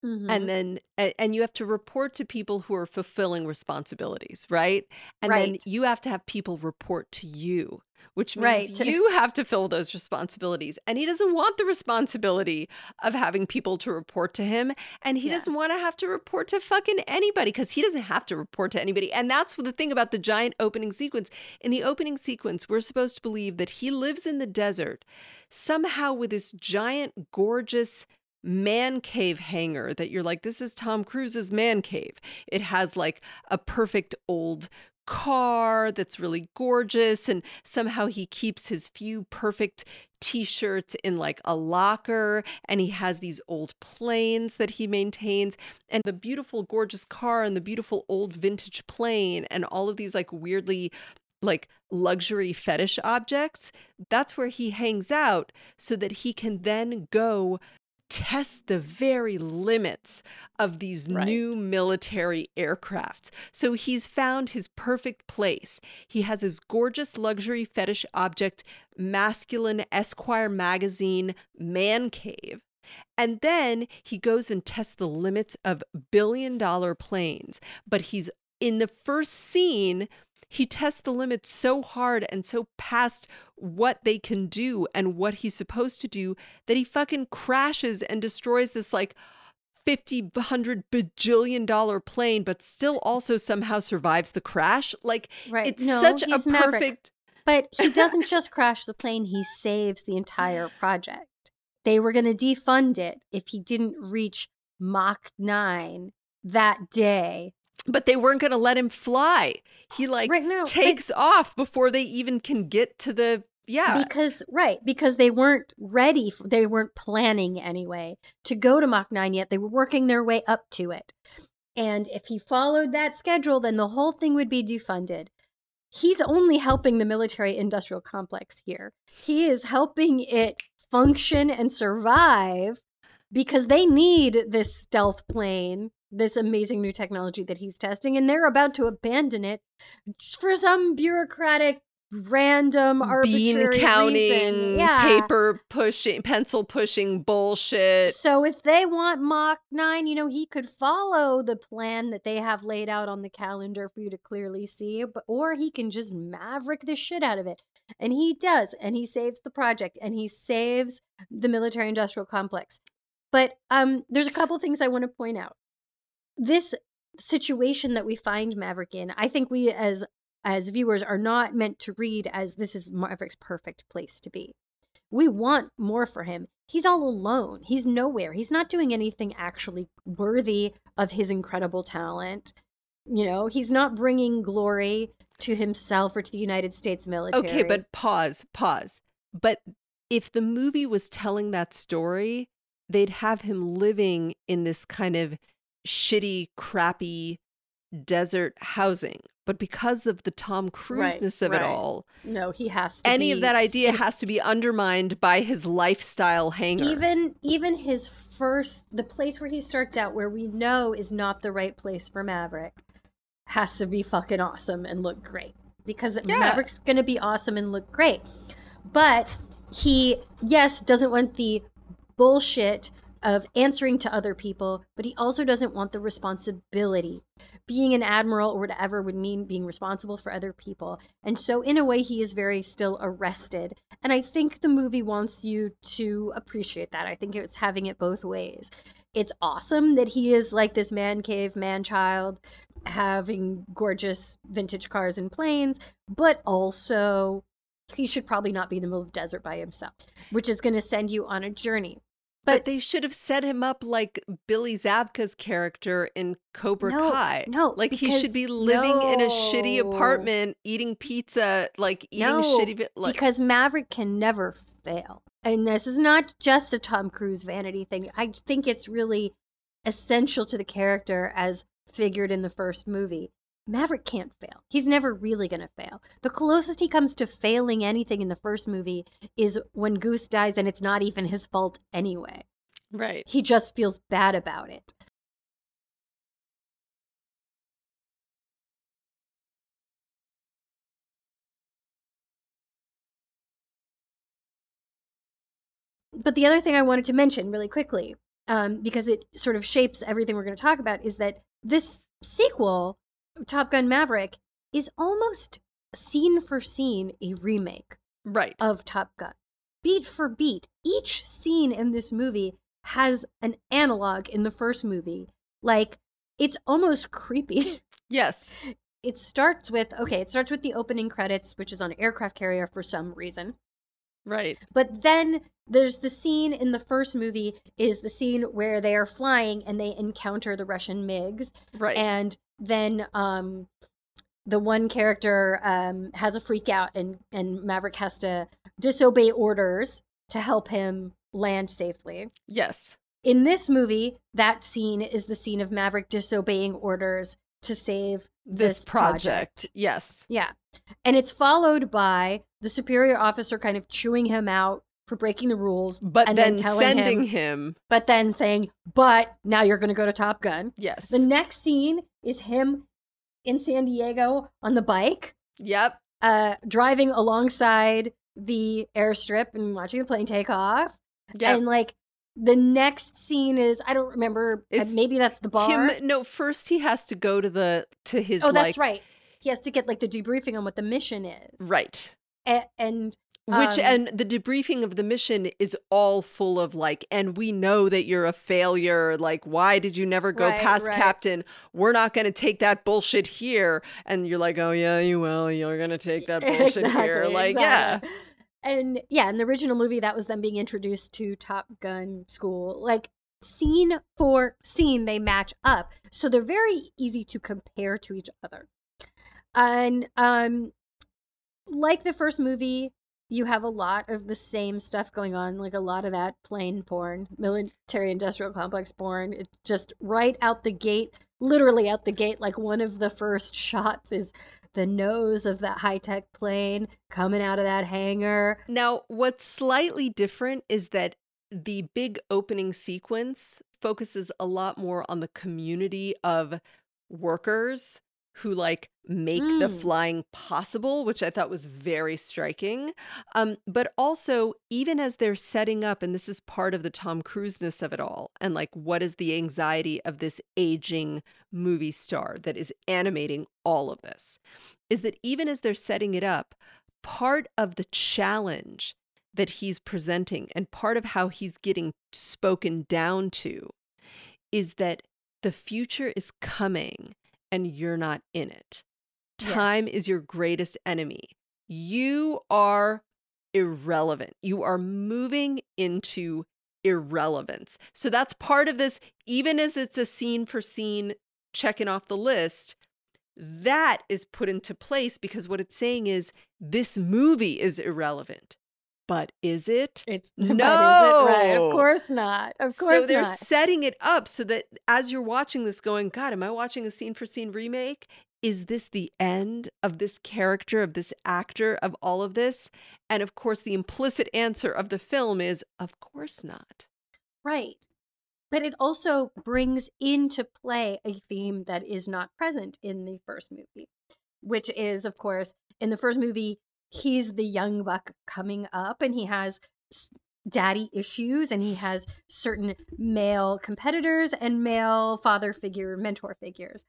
Mhm. and then and you have to report to people who are fulfilling responsibilities right and then you have to have people report to you which means Right. you have to fill those responsibilities and he doesn't want the responsibility of having people to report to him and he Yeah. doesn't want to have to report to fucking anybody because he doesn't have to report to anybody and that's the thing about the giant opening sequence in the opening sequence we're supposed to believe that he lives in the desert somehow with this giant gorgeous man cave hangar that you're like, this is Tom Cruise's man cave. It has like a perfect old car that's really gorgeous. And somehow he keeps his few perfect t shirts in like a locker. And he has these old planes that he maintains. And the beautiful, gorgeous car and the beautiful old vintage plane and all of these like weirdly like luxury fetish objects, that's where he hangs out so that he can then go test the very limits of these Right. new military aircrafts. So he's found his perfect place. He has his gorgeous luxury fetish object, masculine Esquire magazine man cave. And then he goes and tests the limits of billion dollar planes. But he's in the first scene, he tests the limits so hard and so past what they can do and what he's supposed to do that he fucking crashes and destroys this like 50 100 bajillion dollar plane but still also somehow survives the crash like Right. it's No, such a Maverick. perfect But he doesn't just crash the plane, he saves the entire project. They were going to defund it if he didn't reach Mach 9 that day. But they weren't going to let him fly he like Right, no, but- takes off before they even can get to the yeah Because, right, because they weren't ready, for, they weren't planning anyway to go to Mach 9 yet. They were working their way up to it. And if he followed that schedule, then the whole thing would be defunded. He's only helping the military industrial complex here. He is helping it function and survive because they need this stealth plane, this amazing new technology that he's testing, and they're about to abandon it for some bureaucratic, random, arbitrary bean counting. Yeah. paper pushing pencil pushing bullshit So if they want Mach 9, you know, he could follow the plan that they have laid out on the calendar for you to clearly see, but or he can just maverick the shit out of it. And he does, and he saves the project and he saves the military industrial complex. But um there's a couple things I want to point out. This situation that we find Maverick in, I think we as as viewers are not meant to read as this is Maverick's perfect place to be. We want more for him. He's all alone. He's nowhere. He's not doing anything actually worthy of his incredible talent. You know, he's not bringing glory to himself or to the United States military. Okay, but pause, pause. But if the movie was telling that story, they'd have him living in this kind of shitty, crappy desert housing. But because of the Tom Cruiseness right, of right. it all, no, he has to. Any of that idea has to be undermined by his lifestyle hangar. Even even his first, the place where he starts out, where we know is not the right place for Maverick, has to be fucking awesome and look great because yeah. Maverick's gonna be awesome and look great. But he, yes, doesn't want the bullshit of answering to other people, but he also doesn't want the responsibility. Being an admiral or whatever would mean being responsible for other people. And so, in a way, he is very still arrested. And I think the movie wants you to appreciate that. I think it's having it both ways. It's awesome that he is like this man cave, man child, having gorgeous vintage cars and planes, but also he should probably not be in the middle of the desert by himself, which is going to send you on a journey. But, but, they should have set him up like Billy Zabka's character in Cobra no, Kai. No, like he should be living no. in a shitty apartment, eating pizza, like eating no, shitty. Like, because Maverick can never fail, and this is not just a Tom Cruise vanity thing. I think it's really essential to the character as figured in the first movie. Maverick can't fail. He's never really going to fail. The closest he comes to failing anything in the first movie is when Goose dies and it's not even his fault anyway. Right. He just feels bad about it. But the other thing I wanted to mention really quickly, um, because it sort of shapes everything we're going to talk about, is that this sequel Top Gun Maverick is almost scene for scene a remake right of Top Gun. Beat for beat, each scene in this movie has an analog in the first movie. Like it's almost creepy. Yes. It starts with okay, it starts with the opening credits, which is on an aircraft carrier for some reason. Right. But then there's the scene in the first movie is the scene where they are flying and they encounter the Russian MiGs. Right. And then um, the one character um, has a freak out and, and Maverick has to disobey orders to help him land safely. Yes. In this movie, that scene is the scene of Maverick disobeying orders to save this, this project. project. Yes. Yeah. And it's followed by the superior officer kind of chewing him out for breaking the rules, but and then, then sending him, him, but then saying, "But now you're going to go to Top Gun." Yes. The next scene is him in San Diego on the bike. Yep. Uh, driving alongside the airstrip and watching the plane take off. Yeah. And like the next scene is I don't remember. Uh, it's maybe that's the bar. Him, no, first he has to go to the to his. Oh, that's right. He has to get like the debriefing on what the mission is. Right. And which um, and the debriefing of the mission is all full of like and we know that you're a failure. Like why did you never go right, past right. captain? We're not going to take that bullshit here. And you're like oh yeah you will. You're going to take that bullshit exactly, here like exactly. yeah. And yeah in the original movie that was them being introduced to top gun school. Like scene for scene they match up. So they're very easy to compare to each other. And um like the first movie you have a lot of the same stuff going on, like a lot of that plane porn, military industrial complex porn. It's just right out the gate, literally out the gate. Like one of the first shots is the nose of that high tech plane coming out of that hangar. Now, what's slightly different is that the big opening sequence focuses a lot more on the community of workers who like make mm. the flying possible, which I thought was very striking. Um, but also, even as they're setting up, and this is part of the Tom Cruiseness of it all, and like what is the anxiety of this aging movie star that is animating all of this, is that even as they're setting it up, part of the challenge that he's presenting and part of how he's getting spoken down to is that the future is coming and you're not in it. Time Yes. is your greatest enemy. You are irrelevant. You are moving into irrelevance. So that's part of this, even as it's a scene for scene checking off the list. That is put into place because what it's saying is this movie is irrelevant. But is it? It's is it right? No. Of course not. Of course not. so they're not. setting it up so that as you're watching this, going, God, am I watching a scene for scene remake? Is this the end of this character, of this actor, of all of this? And of course, the implicit answer of the film is, of course not. Right. But it also brings into play a theme that is not present in the first movie, which is, of course, in the first movie, he's the young buck coming up and he has daddy issues and he has certain male competitors and male father figure, mentor figures.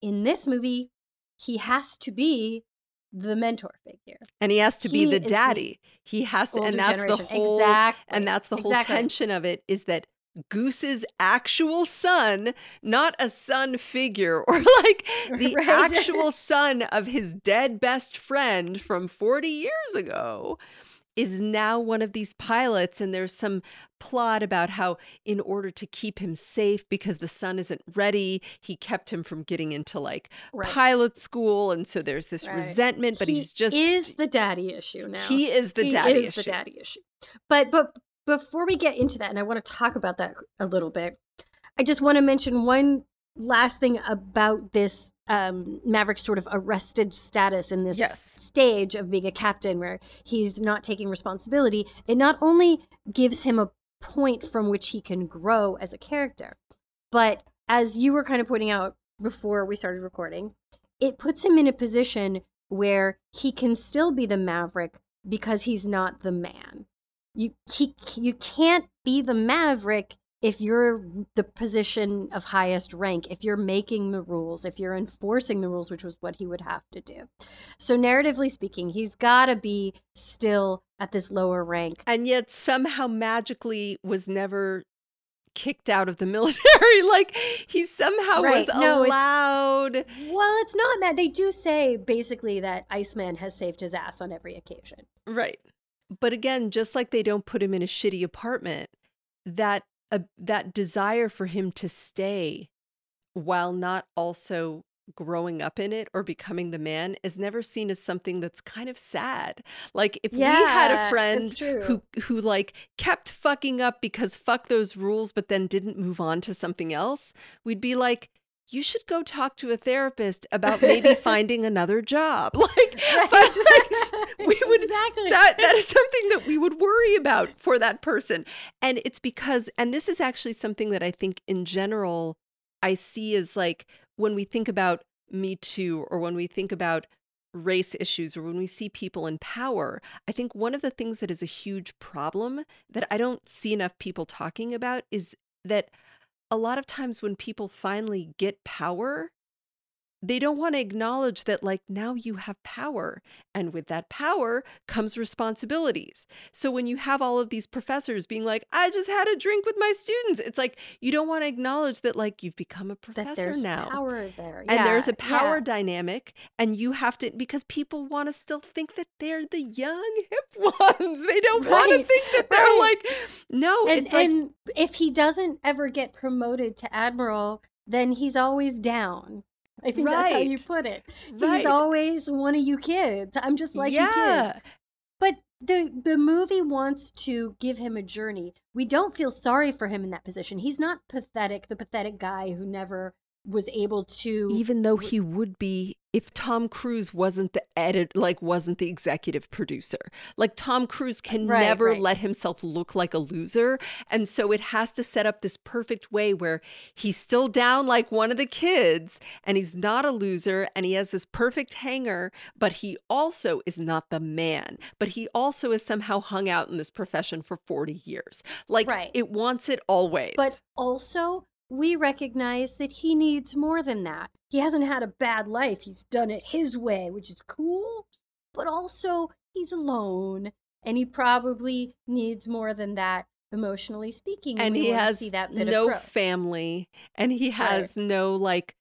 In this movie, he has to be the mentor figure. And he has to be the is the daddy. he has to, and that's the whole, Exactly. and that's the whole Exactly. tension of it is that Goose's actual son, not a son figure or like the Right. actual son of his dead best friend from 40 years ago, is now one of these pilots. And there's some plot about how, in order to keep him safe because the son isn't ready, he kept him from getting into like Right. pilot school. And so there's this Right. resentment, but he he's just. is the daddy issue now. He is the He daddy is issue. the daddy issue. But but before we get into that, and I want to talk about that a little bit, I just want to mention one last thing about this um, Maverick sort of arrested status in this Yes. stage of being a captain, where he's not taking responsibility. It not only gives him a point from which he can grow as a character, but as you were kind of pointing out before we started recording, it puts him in a position where he can still be the maverick because he's not the man. You he you can't be the maverick if you're the position of highest rank, if you're making the rules, if you're enforcing the rules, which was what he would have to do. So narratively speaking, he's got to be still at this lower rank. and yet somehow magically was never kicked out of the military. like he somehow Right. was No, it's- allowed. Well, it's not that they do say basically that Iceman has saved his ass on every occasion. Right. But again, just like they don't put him in a shitty apartment, that uh, that desire for him to stay while not also growing up in it or becoming the man is never seen as something that's kind of sad. Like if we had a friend who who like kept fucking up because fuck those rules but then didn't move on to something else, we'd be like you should go talk to a therapist about maybe finding another job. Like, Right. but like we would exactly that that is something that we would worry about for that person and it's because and this is actually something that i think in general i see as like when we think about me too or when we think about race issues or when we see people in power i think one of the things that is a huge problem that i don't see enough people talking about is that a lot of times when people finally get power they don't want to acknowledge that like now you have power and with that power comes responsibilities so when you have all of these professors being like i just had a drink with my students it's like you don't want to acknowledge that like you've become a professor there's now power there. and there's a power yeah. dynamic and you have to because people want to still think that they're the young hip ones they don't want to think that they're right. like no And, it's like and if he doesn't ever get promoted to admiral, then he's always down. I think that's how you put it. Right. He's always one of you kids. I'm just like you kids. yeah But the the movie wants to give him a journey. We don't feel sorry for him in that position. He's not pathetic, the pathetic guy who never was able to even though he would be if Tom Cruise wasn't the edit like wasn't the executive producer. Like Tom Cruise can Right, never right. let himself look like a loser and so it has to set up this perfect way where he's still down like one of the kids and he's not a loser and he has this perfect hanger but he also is not the man but he also is somehow hung out in this profession for 40 years. Like Right. it wants it always. But also, we recognize that he needs more than that. He hasn't had a bad life. He's done it his way, which is cool. But also, he's alone. And he probably needs more than that emotionally speaking. And he has see that bit no family and he has no like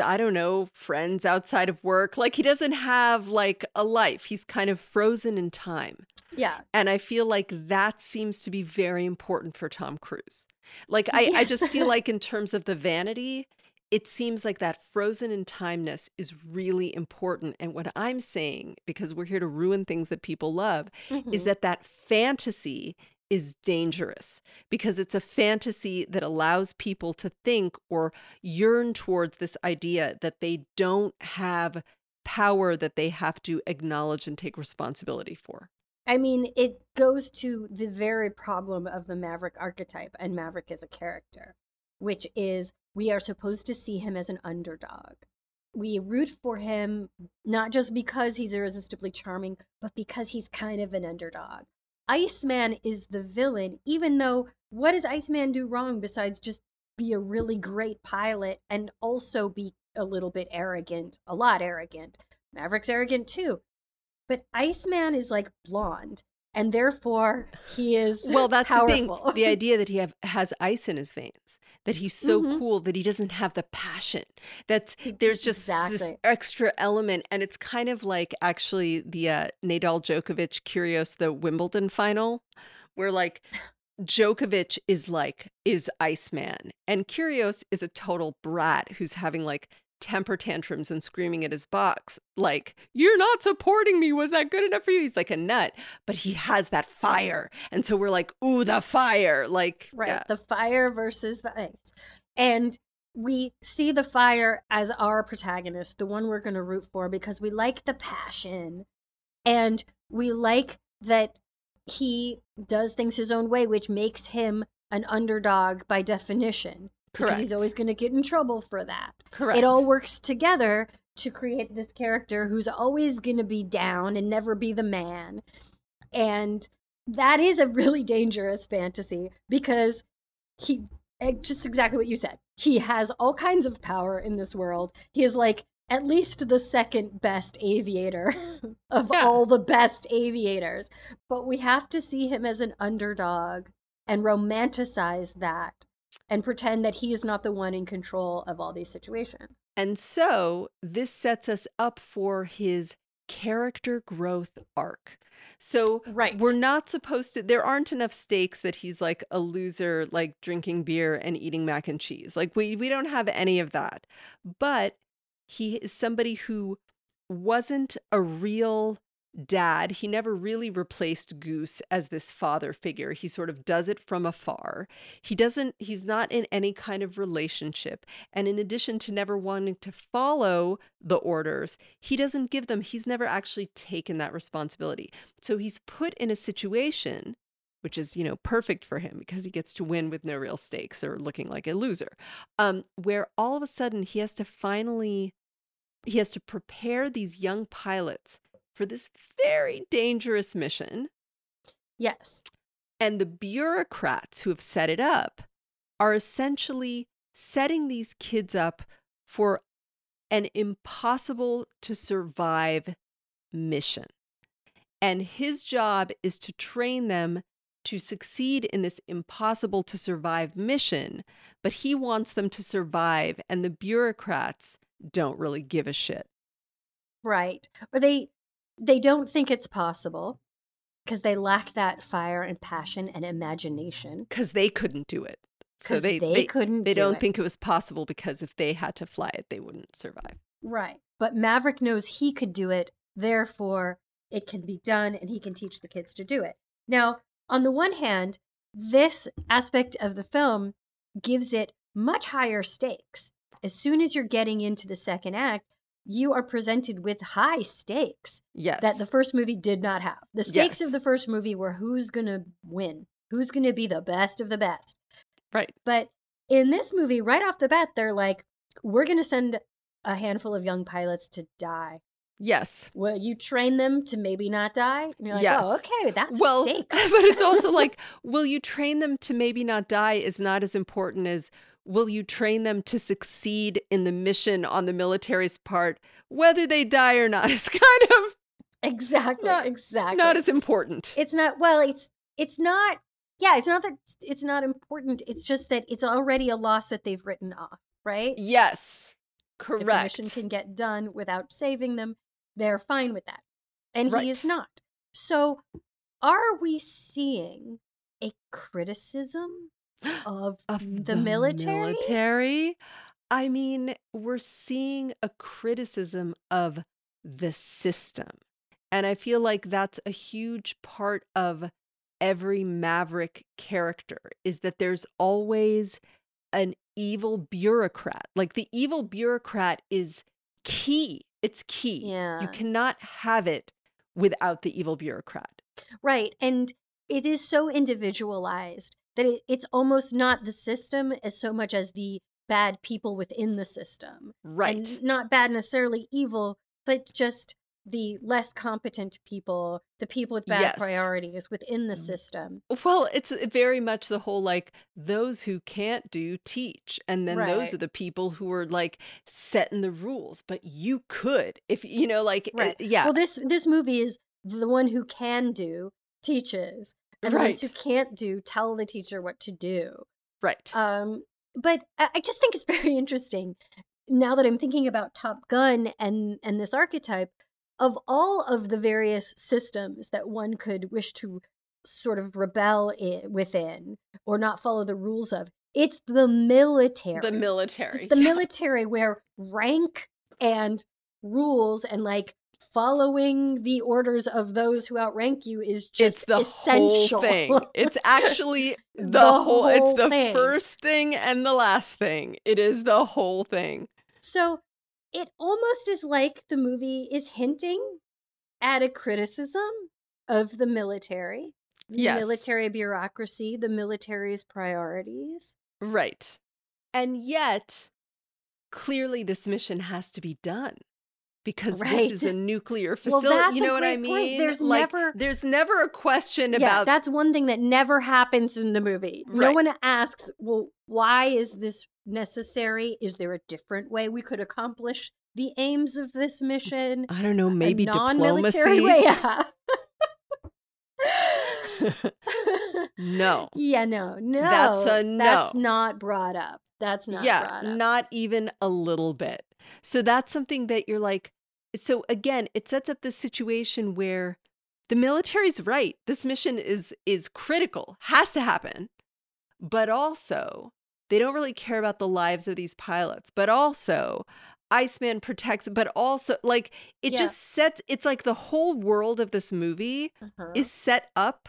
I don't know, friends outside of work. Like he doesn't have like a life. He's kind of frozen in time. yeah. And I feel like that seems to be very important for Tom Cruise. Like I, I just feel like in terms of the vanity, it seems like that frozen in timeness is really important. And what I'm saying, because we're here to ruin things that people love, is Mhm. that that fantasy is dangerous because it's a fantasy that allows people to think or yearn towards this idea that they don't have power that they have to acknowledge and take responsibility for. I mean, it goes to the very problem of the Maverick archetype and Maverick as a character, which is we are supposed to see him as an underdog. We root for him not just because he's irresistibly charming, but because he's kind of an underdog. Iceman is the villain, even though what does Iceman do wrong besides just be a really great pilot and also be a little bit arrogant, a lot arrogant? Maverick's arrogant too. But Iceman is like blonde, and therefore he is Well, that's powerful. the thing. The idea that he have, has ice in his veins, that he's so Mhm. cool that he doesn't have the passion. That there's just this extra element. And it's kind of like actually the uh, Nadal Djokovic Kyrgios the Wimbledon final, where like Djokovic is like, is Iceman. And Kyrgios is a total brat who's having like temper tantrums and screaming at his box like you're not supporting me was that good enough for you he's like a nut but he has that fire and so we're like ooh the fire like right, yeah. the fire versus the ice. And we see the fire as our protagonist, the one we're going to root for because we like the passion and we like that he does things his own way, which makes him an underdog by definition. Because he's always going to get in trouble for that. correct It all works together to create this character who's always going to be down and never be the man. And that is a really dangerous fantasy because he, eh, just exactly what you said, he has all kinds of power in this world. He is like at least the second best aviator of Yeah. all the best aviators. But we have to see him as an underdog and romanticize that and pretend that he is not the one in control of all these situations. and so this sets us up for his character growth arc so Right. we're not supposed to there aren't enough stakes that he's like a loser like drinking beer and eating mac and cheese like we we don't have any of that but he is somebody who wasn't a real dad he never really replaced goose as this father figure. He sort of does it from afar. He doesn't he's not in any kind of relationship. And in addition to never wanting to follow the orders he doesn't give them he's never actually taken that responsibility. So he's put in a situation which is you know perfect for him because he gets to win with no real stakes or looking like a loser um where all of a sudden he has to finally he has to prepare these young pilots for this very dangerous mission Yes. and the bureaucrats who have set it up are essentially setting these kids up for an impossible to survive mission. And his job is to train them to succeed in this impossible to survive mission, but he wants them to survive, and the bureaucrats don't really give a shit. Right. Or they they don't think it's possible because they lack that fire and passion and imagination. because they couldn't do it. So they, they they, couldn't They do don't it. think it was possible because if they had to fly it, they wouldn't survive. Right. But Maverick knows he could do it, therefore it can be done and he can teach the kids to do it. Now, on the one hand, this aspect of the film gives it much higher stakes. As soon as you're getting into the second act, you are presented with high stakes Yes. that the first movie did not have. The stakes Yes. of the first movie were who's going to win, who's going to be the best of the best. right. But in this movie, right off the bat, they're like, we're going to send a handful of young pilots to die. Yes. Will you train them to maybe not die? And you're like, oh, Yes. oh, okay, that's well, stakes. but it's also like, will you train them to maybe not die is not as important as will you train them to succeed in the mission on the military's part, whether they die or not is kind of exactly, not- exactly. not as important. it's not, well, it's, it's not Yeah, it's not that it's not important. It's just that it's already a loss that they've written off, right? Yes. Correct. If the mission can get done without saving them, they're fine with that. And right. he is not. So are we seeing a criticism of, of the, the military? military? I mean, we're seeing a criticism of the system. And I feel like that's a huge part of every Maverick character is that there's always an evil bureaucrat. Like the evil bureaucrat is key. It's key. Yeah. You cannot have it without the evil bureaucrat. Right. And it is so individualized that it, it's almost not the system as so much as the bad people within the system. Right. And not bad necessarily evil, but just the less competent people, the people with bad yes. priorities within the mm. system. Well, it's very much the whole like those who can't do teach. And then right. those are the people who are like setting the rules, but you could if you know like right. Uh, yeah. Well, this this movie is the one who can do teaches and right. the ones who can't do tell the teacher what to do. Right. Um but I just think it's very interesting now that I'm thinking about Top Gun and and this archetype of all of the various systems that one could wish to sort of rebel in, within or not follow the rules of, it's the military. The military. It's the yeah. military where rank and rules and like following the orders of those who outrank you is just it's the essential. whole thing. It's actually the, the whole, whole, it's the thing. first thing and the last thing. It is the whole thing. So it almost is like the movie is hinting at a criticism of the military, the yes. military bureaucracy, the military's priorities. Right. And yet, clearly, this mission has to be done because right. this is a nuclear facility. Well, you know what I mean? Point. There's like, never there's never a question yeah, about That's one thing that never happens in the movie. Right. No one asks, "Well, why is this necessary? Is there a different way we could accomplish the aims of this mission?" I don't know, maybe diplomacy. Way? Yeah. no. Yeah, no. No. That's a no. That's not brought up. That's not yeah, not even a little bit. So that's something that you're like, so again, it sets up this situation where the military's right. This mission is is critical, has to happen. But also, they don't really care about the lives of these pilots. But also, Iceman protects, but also like it yeah. just sets it's like the whole world of this movie uh-huh. is set up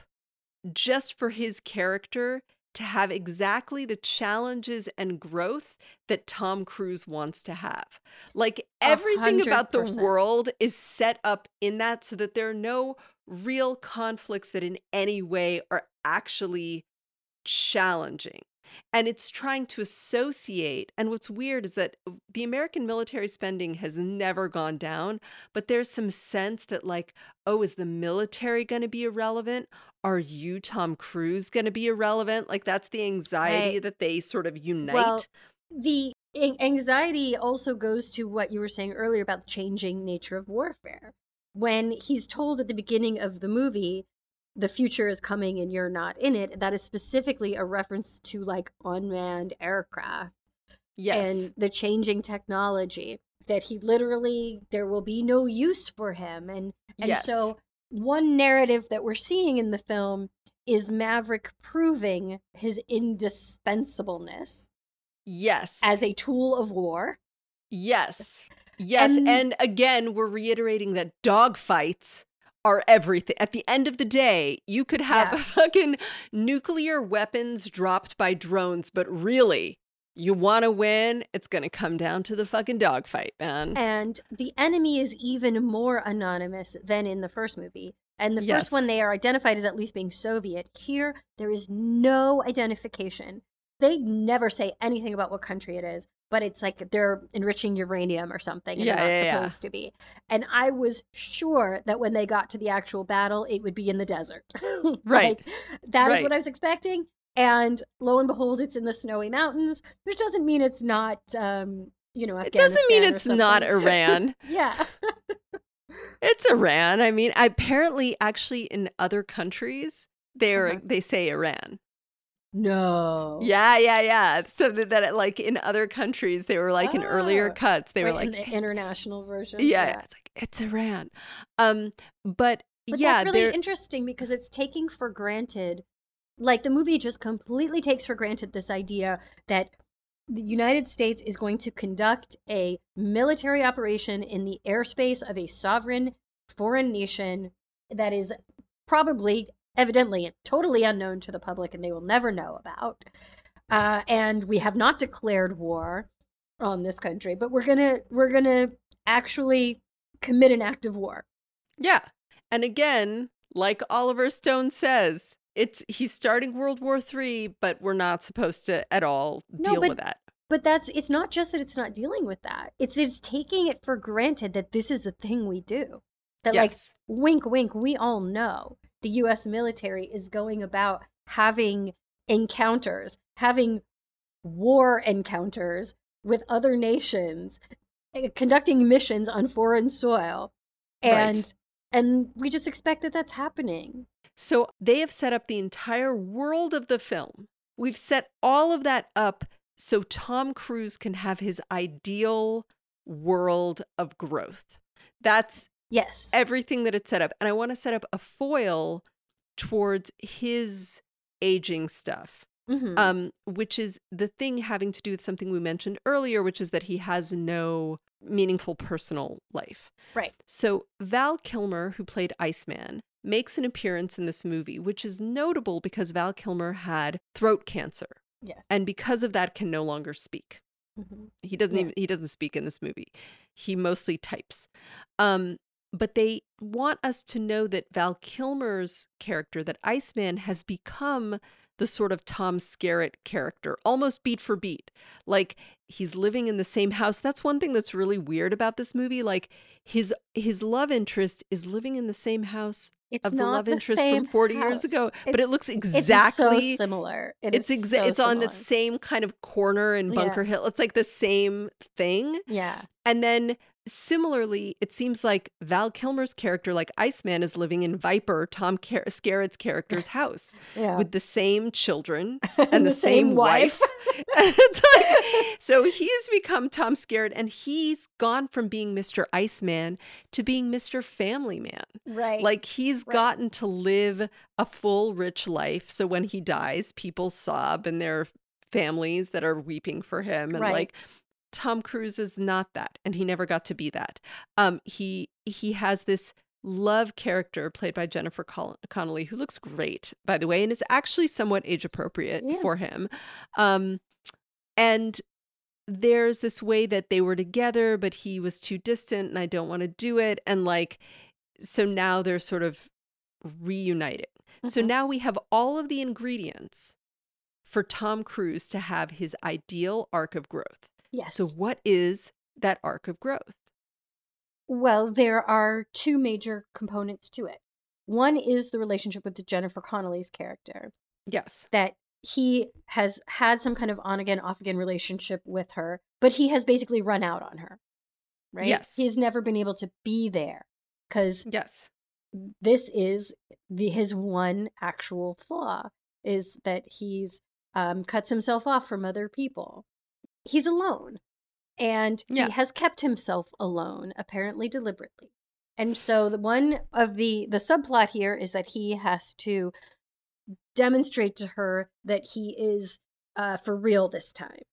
just for his character to have exactly the challenges and growth that Tom Cruise wants to have. Like everything 100%. about the world is set up in that so that there are no real conflicts that in any way are actually challenging and it's trying to associate. And what's weird is that the American military spending has never gone down, but there's some sense that, like, oh, is the military going to be irrelevant? Are you, Tom Cruise, going to be irrelevant? Like, that's the anxiety right. that they sort of unite. Well, the anxiety also goes to what you were saying earlier about the changing nature of warfare. When he's told at the beginning of the movie the future is coming and you're not in it that is specifically a reference to like unmanned aircraft yes. and the changing technology that he literally there will be no use for him and and yes. so one narrative that we're seeing in the film is Maverick proving his indispensableness yes. as a tool of war. Yes. Yes and, and again we're reiterating that dogfights are everything. At the end of the day, you could have yeah. fucking nuclear weapons dropped by drones, but really, you want to win, it's going to come down to the fucking dogfight, man. And the enemy is even more anonymous than in the first movie. And the yes. first one, they are identified as at least being Soviet. Here, there is no identification. They never say anything about what country it is but it's like they're enriching uranium or something and yeah, they're not yeah, supposed yeah. to be. And I was sure that when they got to the actual battle, it would be in the desert. right. Like, that right. is what I was expecting. And lo and behold, it's in the snowy mountains, which doesn't mean it's not, um, you know, Afghanistan. It doesn't mean it's not Iran. yeah. it's Iran. I mean, apparently, actually, in other countries, they're Uh-huh. they say Iran. No. Yeah, yeah, yeah. So that, that like in other countries, they were like in earlier Oh. cuts, they were Right, in like, the international version. yeah, it's like it's Iran. Um, but, But yeah, that's really they're interesting because it's taking for granted, like the movie just completely takes for granted this idea that the United States is going to conduct a military operation in the airspace of a sovereign foreign nation that is probably, evidently, totally unknown to the public and they will never know about. Uh, and we have not declared war on this country, but we're gonna we're gonna actually commit an act of war. yeah. And again, like Oliver Stone says, it's he's starting World War Three, but we're not supposed to at all No, deal but- with that. But that's it's not just that it's not dealing with that. It's it's taking it for granted that this is a thing we do. That like wink wink we all know the US military is going about having encounters, having war encounters with other nations, eh, conducting missions on foreign soil. And Right. and we just expect that that's happening. So they have set up the entire world of the film. We've set all of that up so Tom Cruise can have his ideal world of growth. That's Yes. everything that it's set up. And I want to set up a foil towards his aging stuff. Mhm. Um, which is the thing having to do with something we mentioned earlier, which is that he has no meaningful personal life. right. So Val Kilmer, who played Iceman, makes an appearance in this movie, which is notable because Val Kilmer had throat cancer Yes. and because of that can no longer speak. Mhm. He doesn't Yeah. even he doesn't speak in this movie. He mostly types. Um but they want us to know that Val Kilmer's character, that Iceman, has become the sort of Tom Skerritt character, almost beat for beat. Like he's living in the same house. That's one thing that's really weird about this movie. Like his his love interest is living in the same house It's of the love the interest from 40 house. years ago. but it looks It's exactly so similar. It it's exa- so it's on the same kind of corner in Yeah. Bunker Hill. It's like the same thing. Yeah. And then similarly, it seems like Val Kilmer's character, like Iceman, is living in Viper, Tom Car- Skerritt's character's house Yeah. with the same children and the, the same, same wife. wife. Like- so he's become Tom Skerritt and he's gone from being Mr. Iceman to being Mr. Family Man. right. Like he's Right. gotten to live a full, rich life. So when he dies, people sob and there are families that are weeping for him. And Right. like Tom Cruise is not that, and he never got to be that. Um, he he has this love character played by Jennifer Col- Connelly, who looks great, by the way, and is actually somewhat age appropriate Yeah. for him. Um, and there's this way that they were together, but he was too distant, and I don't want to do it. And like, so now they're sort of reunited. So Mhm. now we have all of the ingredients for Tom Cruise to have his ideal arc of growth. Yes. So, what is that arc of growth? well, there are two major components to it. One is the relationship with the Jennifer Connelly's character Yes. that he has had some kind of on again off again relationship with her, but he has basically run out on her. Right? Yes. He's never been able to be there cuz Yes. this is the his one actual flaw is that he's um, cuts himself off from other people. He's alone, and Yeah. he has kept himself alone, apparently deliberately. And so the one of the the subplot here is that he has to demonstrate to her that he is uh, for real this time.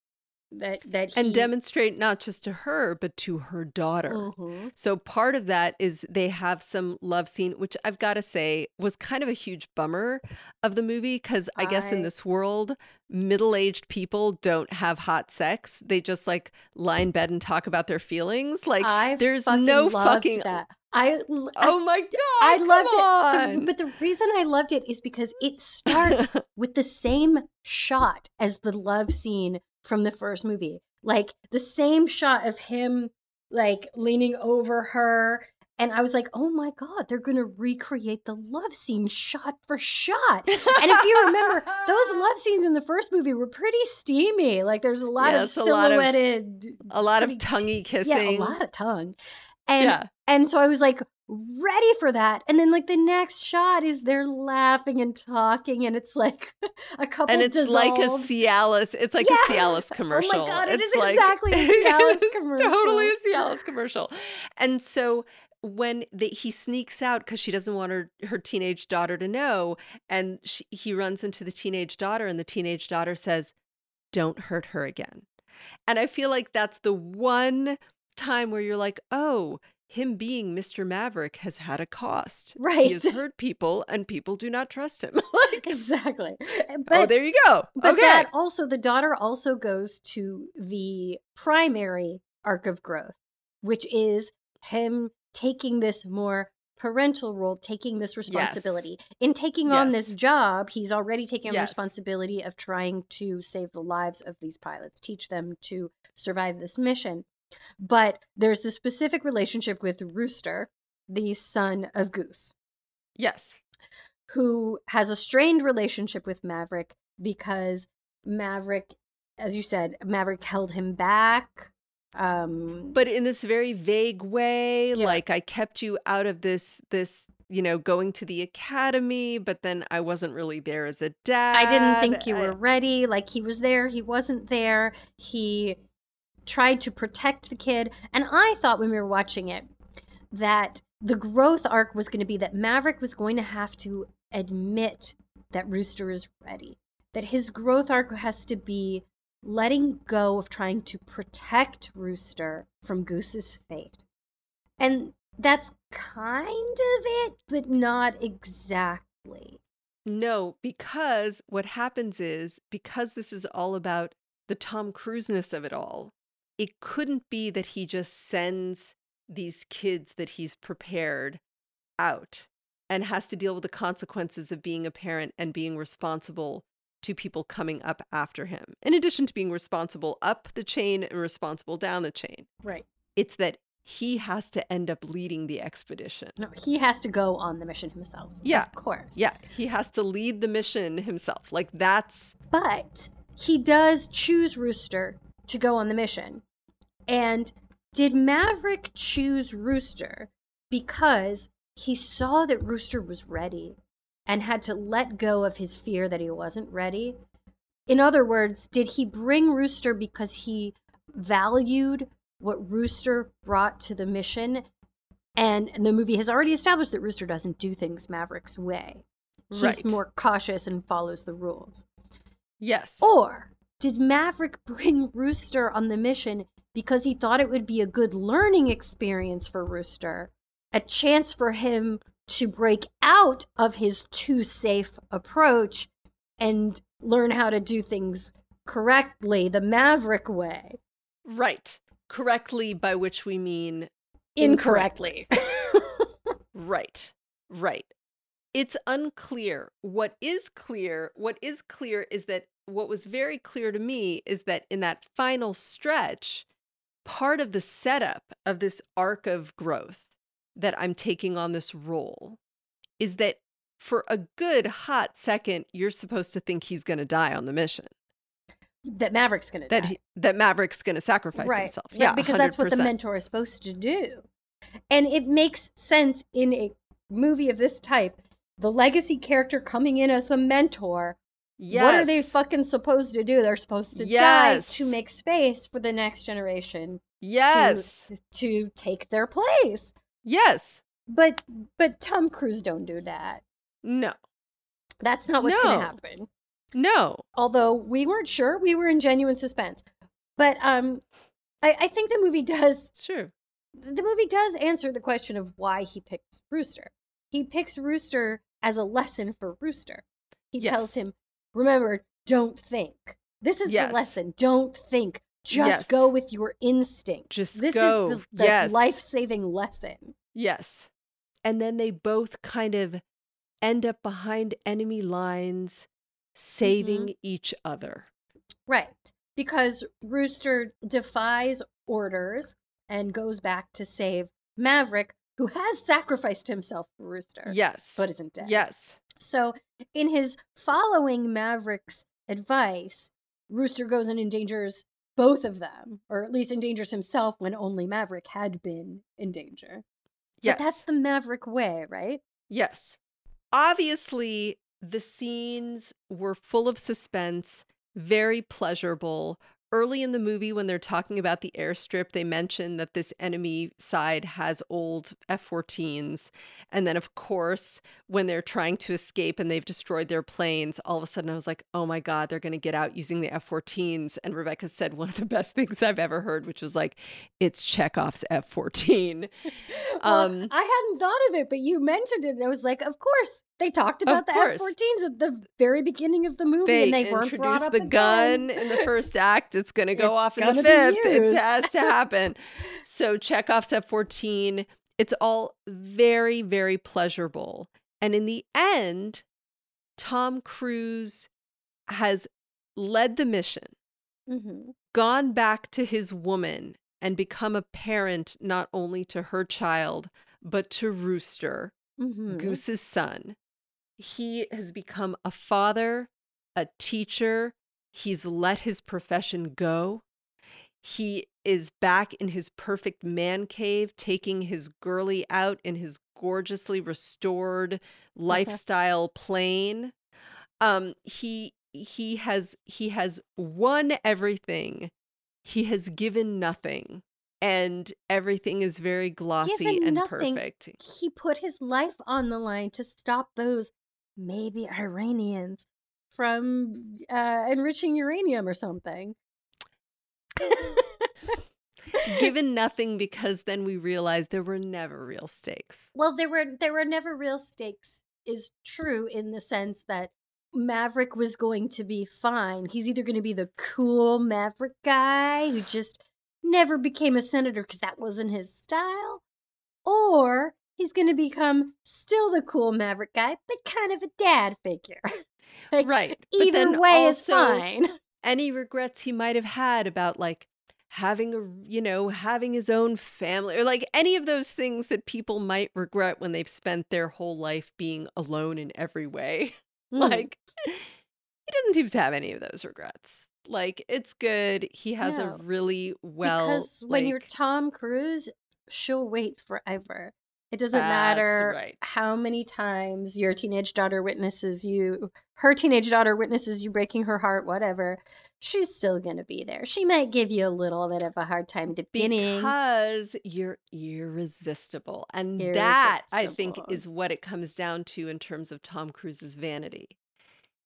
That that he And demonstrate not just to her, but to her daughter. Mhm. So part of that is they have some love scene, which I've got to say was kind of a huge bummer of the movie because I guess in this world, middle aged people don't have hot sex. They just like lie in bed and talk about their feelings. Like I there's fucking no fucking. that. I l- Oh my god! I loved it. The- but the reason I loved it is because it starts with the same shot as the love scene from the first movie. Like the same shot of him like leaning over her. And I was like, oh my God, they're going to recreate the love scene shot for shot. And if you remember, those love scenes in the first movie were pretty steamy. Like there's a lot Yes, of a lot of- silhouetted. a lot of tonguey kissing. Yeah, a lot of tongue. And yeah. and so I was like, ready for that. And then like the next shot is they're laughing and talking, and it's like a couple. And it's dissolves. like a Cialis. It's like Yeah. a Cialis commercial. Oh my god, it it's is like, exactly a Cialis it's commercial. Totally a Cialis commercial. And so when the, he sneaks out because she doesn't want her her teenage daughter to know, and she, he runs into the teenage daughter, and the teenage daughter says, "Don't hurt her again." And I feel like that's the one time where you're like, "Oh." Him being Mr. Maverick has had a cost. Right. He has hurt people and people do not trust him. like, exactly. Eh, oh, there you go. But okay. that also, the daughter also goes to the primary arc of growth, which is him taking this more parental role, taking this responsibility. In taking on this job, he's already taking on Yes. responsibility of trying to save the lives of these pilots, teach them to survive this mission. But there's the specific relationship with Rooster, the son of Goose yes. who has a strained relationship with Maverick because Maverick, as you said, Maverick held him back. Um, but in this very vague way Yeah. like i kept you out of this this you know going to the academy but then i wasn't really there as a dad I didn't think you I- were ready. Like he was there, he wasn't there. He tried to protect the kid. And I thought when we were watching it that the growth arc was going to be that Maverick was going to have to admit that Rooster is ready. That his growth arc has to be letting go of trying to protect Rooster from Goose's fate. And that's kind of it, but not exactly. no because what happens is because this is all about the tom cruiseness of it all it couldn't be that he just sends these kids that he's prepared out and has to deal with the consequences of being a parent and being responsible to people coming up after him, in addition to being responsible up the chain and responsible down the chain. Right. It's that he has to end up leading the expedition. No, he has to go on the mission himself. Yeah. Of course. Yeah, he has to lead the mission himself. Like that's But he does choose Rooster to go on the mission. And did Maverick choose Rooster because he saw that Rooster was ready and had to let go of his fear that he wasn't ready? In other words, did he bring Rooster because he valued what Rooster brought to the mission? And the movie has already established that Rooster doesn't do things Maverick's way. He's Right. more cautious and follows the rules. yes. Or did Maverick bring Rooster on the mission because he thought it would be a good learning experience for Rooster, a chance for him to break out of his too safe approach and learn how to do things correctly, the Maverick way? Right. Correctly by which we mean Incorrectly. Right. Right. It's unclear. What is clear, what is clear is that what was very clear to me is that in that final stretch, part of the setup of this arc of growth that I'm taking on this role is that for a good hot second, you're supposed to think he's going to die on the mission. that Maverick's going to That die. he, that Maverick's going to sacrifice right. himself. Yeah, because that's what the mentor is supposed to do. And it makes sense in a movie of this type. The legacy character coming in as the mentor. Yes. What are they fucking supposed to do? They're supposed to Yes. die to make space for the next generation Yes. to, to take their place. Yes. But but Tom Cruise don't do that. No. That's not what's No. going to happen. No. although we weren't sure we were in genuine suspense but um I, I think the movie does true. the movie does answer the question of why he picks rooster he picks rooster as a lesson for rooster he tells him remember don't think this is Yes. the lesson don't think just Yes. go with your instinct Just this go. is the, the Yes. life-saving lesson Yes. And then they both kind of end up behind enemy lines, saving mm-hmm. each other. Right. Because Rooster defies orders and goes back to save Maverick, who has sacrificed himself for Rooster, Yes. but isn't dead. yes. So, in his following Maverick's advice, Rooster goes and endangers both of them, or at least endangers himself when only Maverick had been in danger. Yes. But that's the Maverick way, right? Yes. Obviously, the scenes were full of suspense, very pleasurable, early in the movie when they're talking about the airstrip they mention that this enemy side has old f-14s and then of course when they're trying to escape and they've destroyed their planes all of a sudden i was like oh my god they're going to get out using the f-14s and rebecca said one of the best things i've ever heard which was like it's chekhov's f-14 well, um, i hadn't thought of it but you mentioned it and i was like of course they talked about the F-14s at the very beginning of the movie, they and they weren't brought up the gun in the first act. It's going to go off in the fifth. It has to happen. so Chekhov's F-14. It's all very, very pleasurable, and in the end, Tom Cruise has led the mission, mm-hmm. gone back to his woman, and become a parent not only to her child but to Rooster. Mm-hmm. Goose's son he has become a father, a teacher. He's let his profession go. He is back in his perfect man cave, taking his girly out in his gorgeously restored lifestyle plane. Um, he he has he has won everything. He has given nothing and everything is very glossy Given and nothing, perfect. He put his life on the line to stop those maybe Iranians from uh, enriching uranium or something. Given nothing because then we realized there were never real stakes. Well, there were there were never real stakes is true in the sense that Maverick was going to be fine. He's either going to be the cool Maverick guy who just never became a senator because that wasn't his style, or he's going to become still the cool maverick guy, but kind of a dad figure. like, right. Either way is fine. Any regrets he might have had about like having a you know having his own family or like any of those things that people might regret when they've spent their whole life being alone in every way mm. like he doesn't seem to have any of those regrets like it's good he has no. a really well because when you're tom cruise she'll wait forever it doesn't That's matter right. how many times your teenage daughter witnesses you, her teenage daughter witnesses you breaking her heart, whatever. She's still going to be there. She might give you a little bit of a hard time at the beginning. Because you're irresistible. And irresistible. that, I think, is what it comes down to in terms of Tom Cruise's vanity.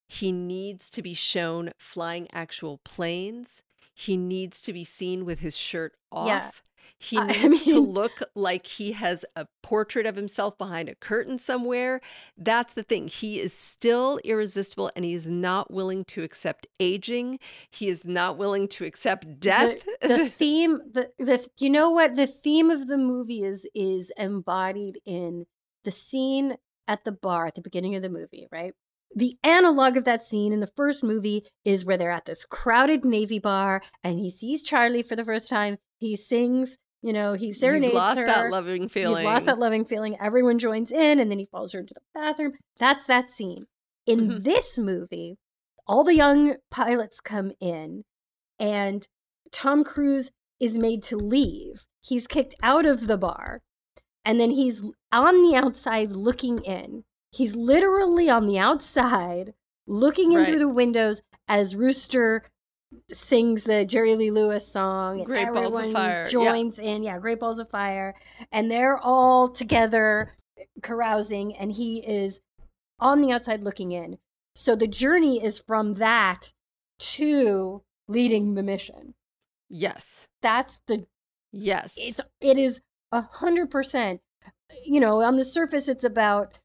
He needs to be shown flying actual planes. He needs to be seen with his shirt off. Yeah. He needs mean, to look like he has a portrait of himself behind a curtain somewhere. That's the thing. He is still irresistible and he is not willing to accept aging. He is not willing to accept death. The, the theme, the, the you know what the theme of the movie is is embodied in the scene at the bar at the beginning of the movie, right? The analog of that scene in the first movie is where they're at this crowded Navy bar and he sees Charlie for the first time. He sings you know, he serenades You've lost her. that loving feeling. You've lost that loving feeling. Everyone joins in, and then he follows her into the bathroom. That's that scene. In mm-hmm. this movie, all the young pilots come in, and Tom Cruise is made to leave. He's kicked out of the bar, and then he's on the outside looking in. He's literally on the outside looking in right. through the windows as Rooster sings the Jerry Lee Lewis song. Great Balls of Fire. Joins yeah. in, yeah, Great Balls of Fire. And they're all together carousing, and he is on the outside looking in. So the journey is from that to leading the mission. Yes. That's the Yes. It's it is a hundred percent. You know, on the surface it's about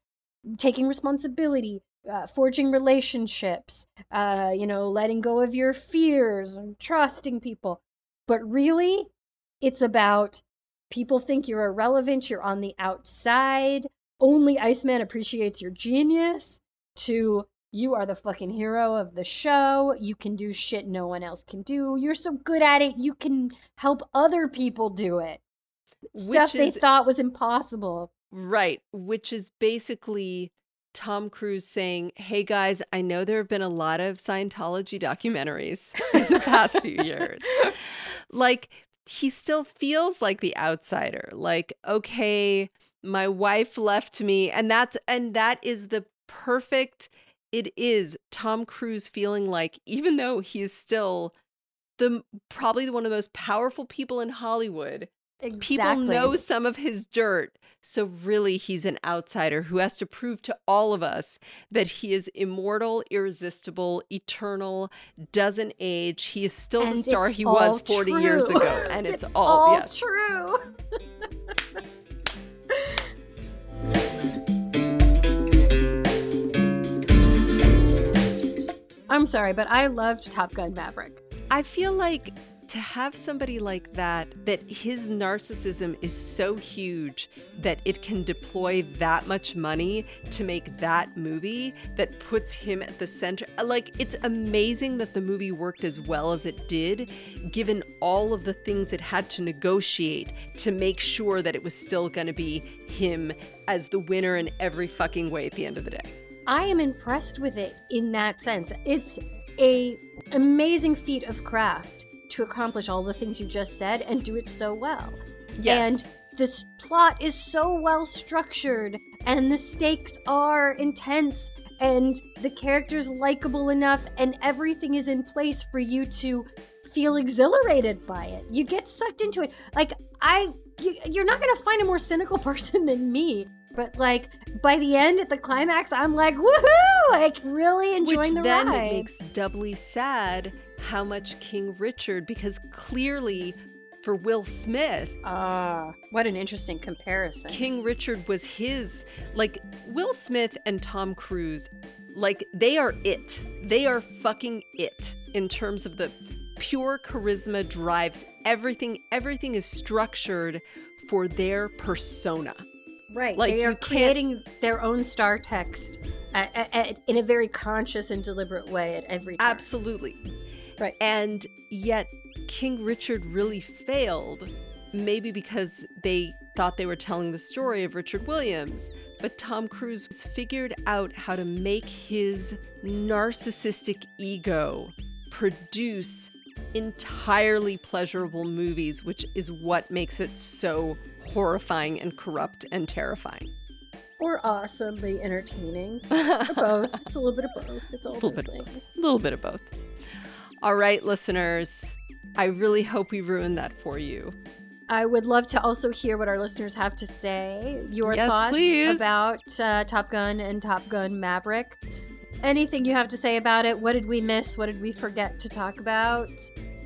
taking responsibility, uh, forging relationships, uh, you know, letting go of your fears and trusting people. But really, it's about people think you're irrelevant, you're on the outside, only Iceman appreciates your genius, to you are the fucking hero of the show, you can do shit no one else can do, you're so good at it, you can help other people do it. Stuff is, they thought was impossible. Right, which is basically Tom Cruise saying, Hey guys, I know there have been a lot of Scientology documentaries in the past few years. Like, he still feels like the outsider. Like, okay, my wife left me and that's and that is the perfect it is Tom Cruise feeling like even though he is still the probably one of the most powerful people in Hollywood, exactly. people know some of his dirt. So really he's an outsider who has to prove to all of us that he is immortal, irresistible, eternal, doesn't age. He is still and the star he was 40 true. years ago and it's, it's all, all yes. true. I'm sorry, but I loved Top Gun Maverick. I feel like to have somebody like that, that his narcissism is so huge that it can deploy that much money to make that movie that puts him at the center. Like, it's amazing that the movie worked as well as it did, given all of the things it had to negotiate to make sure that it was still going to be him as the winner in every fucking way at the end of the day. I am impressed with it in that sense. It's a amazing feat of craft to accomplish all the things you just said and do it so well. Yes. And this plot is so well structured and the stakes are intense and the character's likable enough and everything is in place for you to feel exhilarated by it. You get sucked into it. Like I you, are not going to find a more cynical person than me but like by the end at the climax, I'm like, woohoo! Like really enjoying Which the then ride. it makes doubly sad how much King Richard, because clearly for Will Smith. Ah, what an interesting comparison. King Richard was his. Like, Will Smith and Tom Cruise, like, they are it. They are fucking it in terms of the pure charisma drives everything. Everything is structured for their persona. Right. Like they are creating their own star text at, at, at, in a very conscious and deliberate way at every time. Absolutely. Right. And yet King Richard really failed, maybe because they thought they were telling the story of Richard Williams. But Tom Cruise figured out how to make his narcissistic ego produce entirely pleasurable movies, which is what makes it so horrifying and corrupt and terrifying. Or awesomely entertaining. or both. It's a little bit of both. It's all those bit things. A little bit of both. All right, listeners. I really hope we ruined that for you. I would love to also hear what our listeners have to say. Your yes, thoughts please. about uh, Top Gun and Top Gun Maverick. Anything you have to say about it? What did we miss? What did we forget to talk about?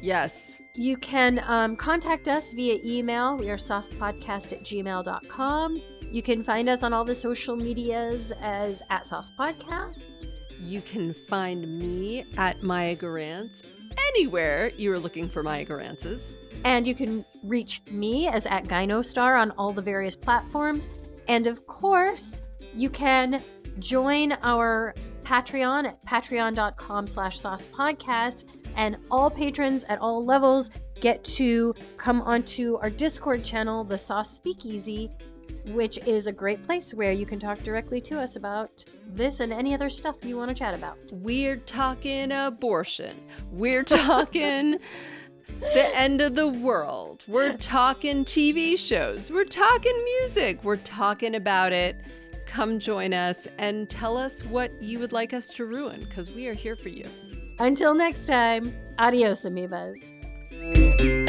Yes. You can um, contact us via email. We are saucepodcast at gmail.com. You can find us on all the social medias as at Sauce Podcast. You can find me at Maya Gurantz anywhere you are looking for Maya Gurantzes. And you can reach me as at Gynostar on all the various platforms. And of course, you can join our Patreon at patreon.com slash sauce podcast and all patrons at all levels get to come onto our Discord channel, the Sauce Speakeasy, which is a great place where you can talk directly to us about this and any other stuff you want to chat about. We're talking abortion. We're talking the end of the world. We're talking TV shows. We're talking music. We're talking about it. Come join us and tell us what you would like us to ruin because we are here for you. Until next time, adios, amoebas.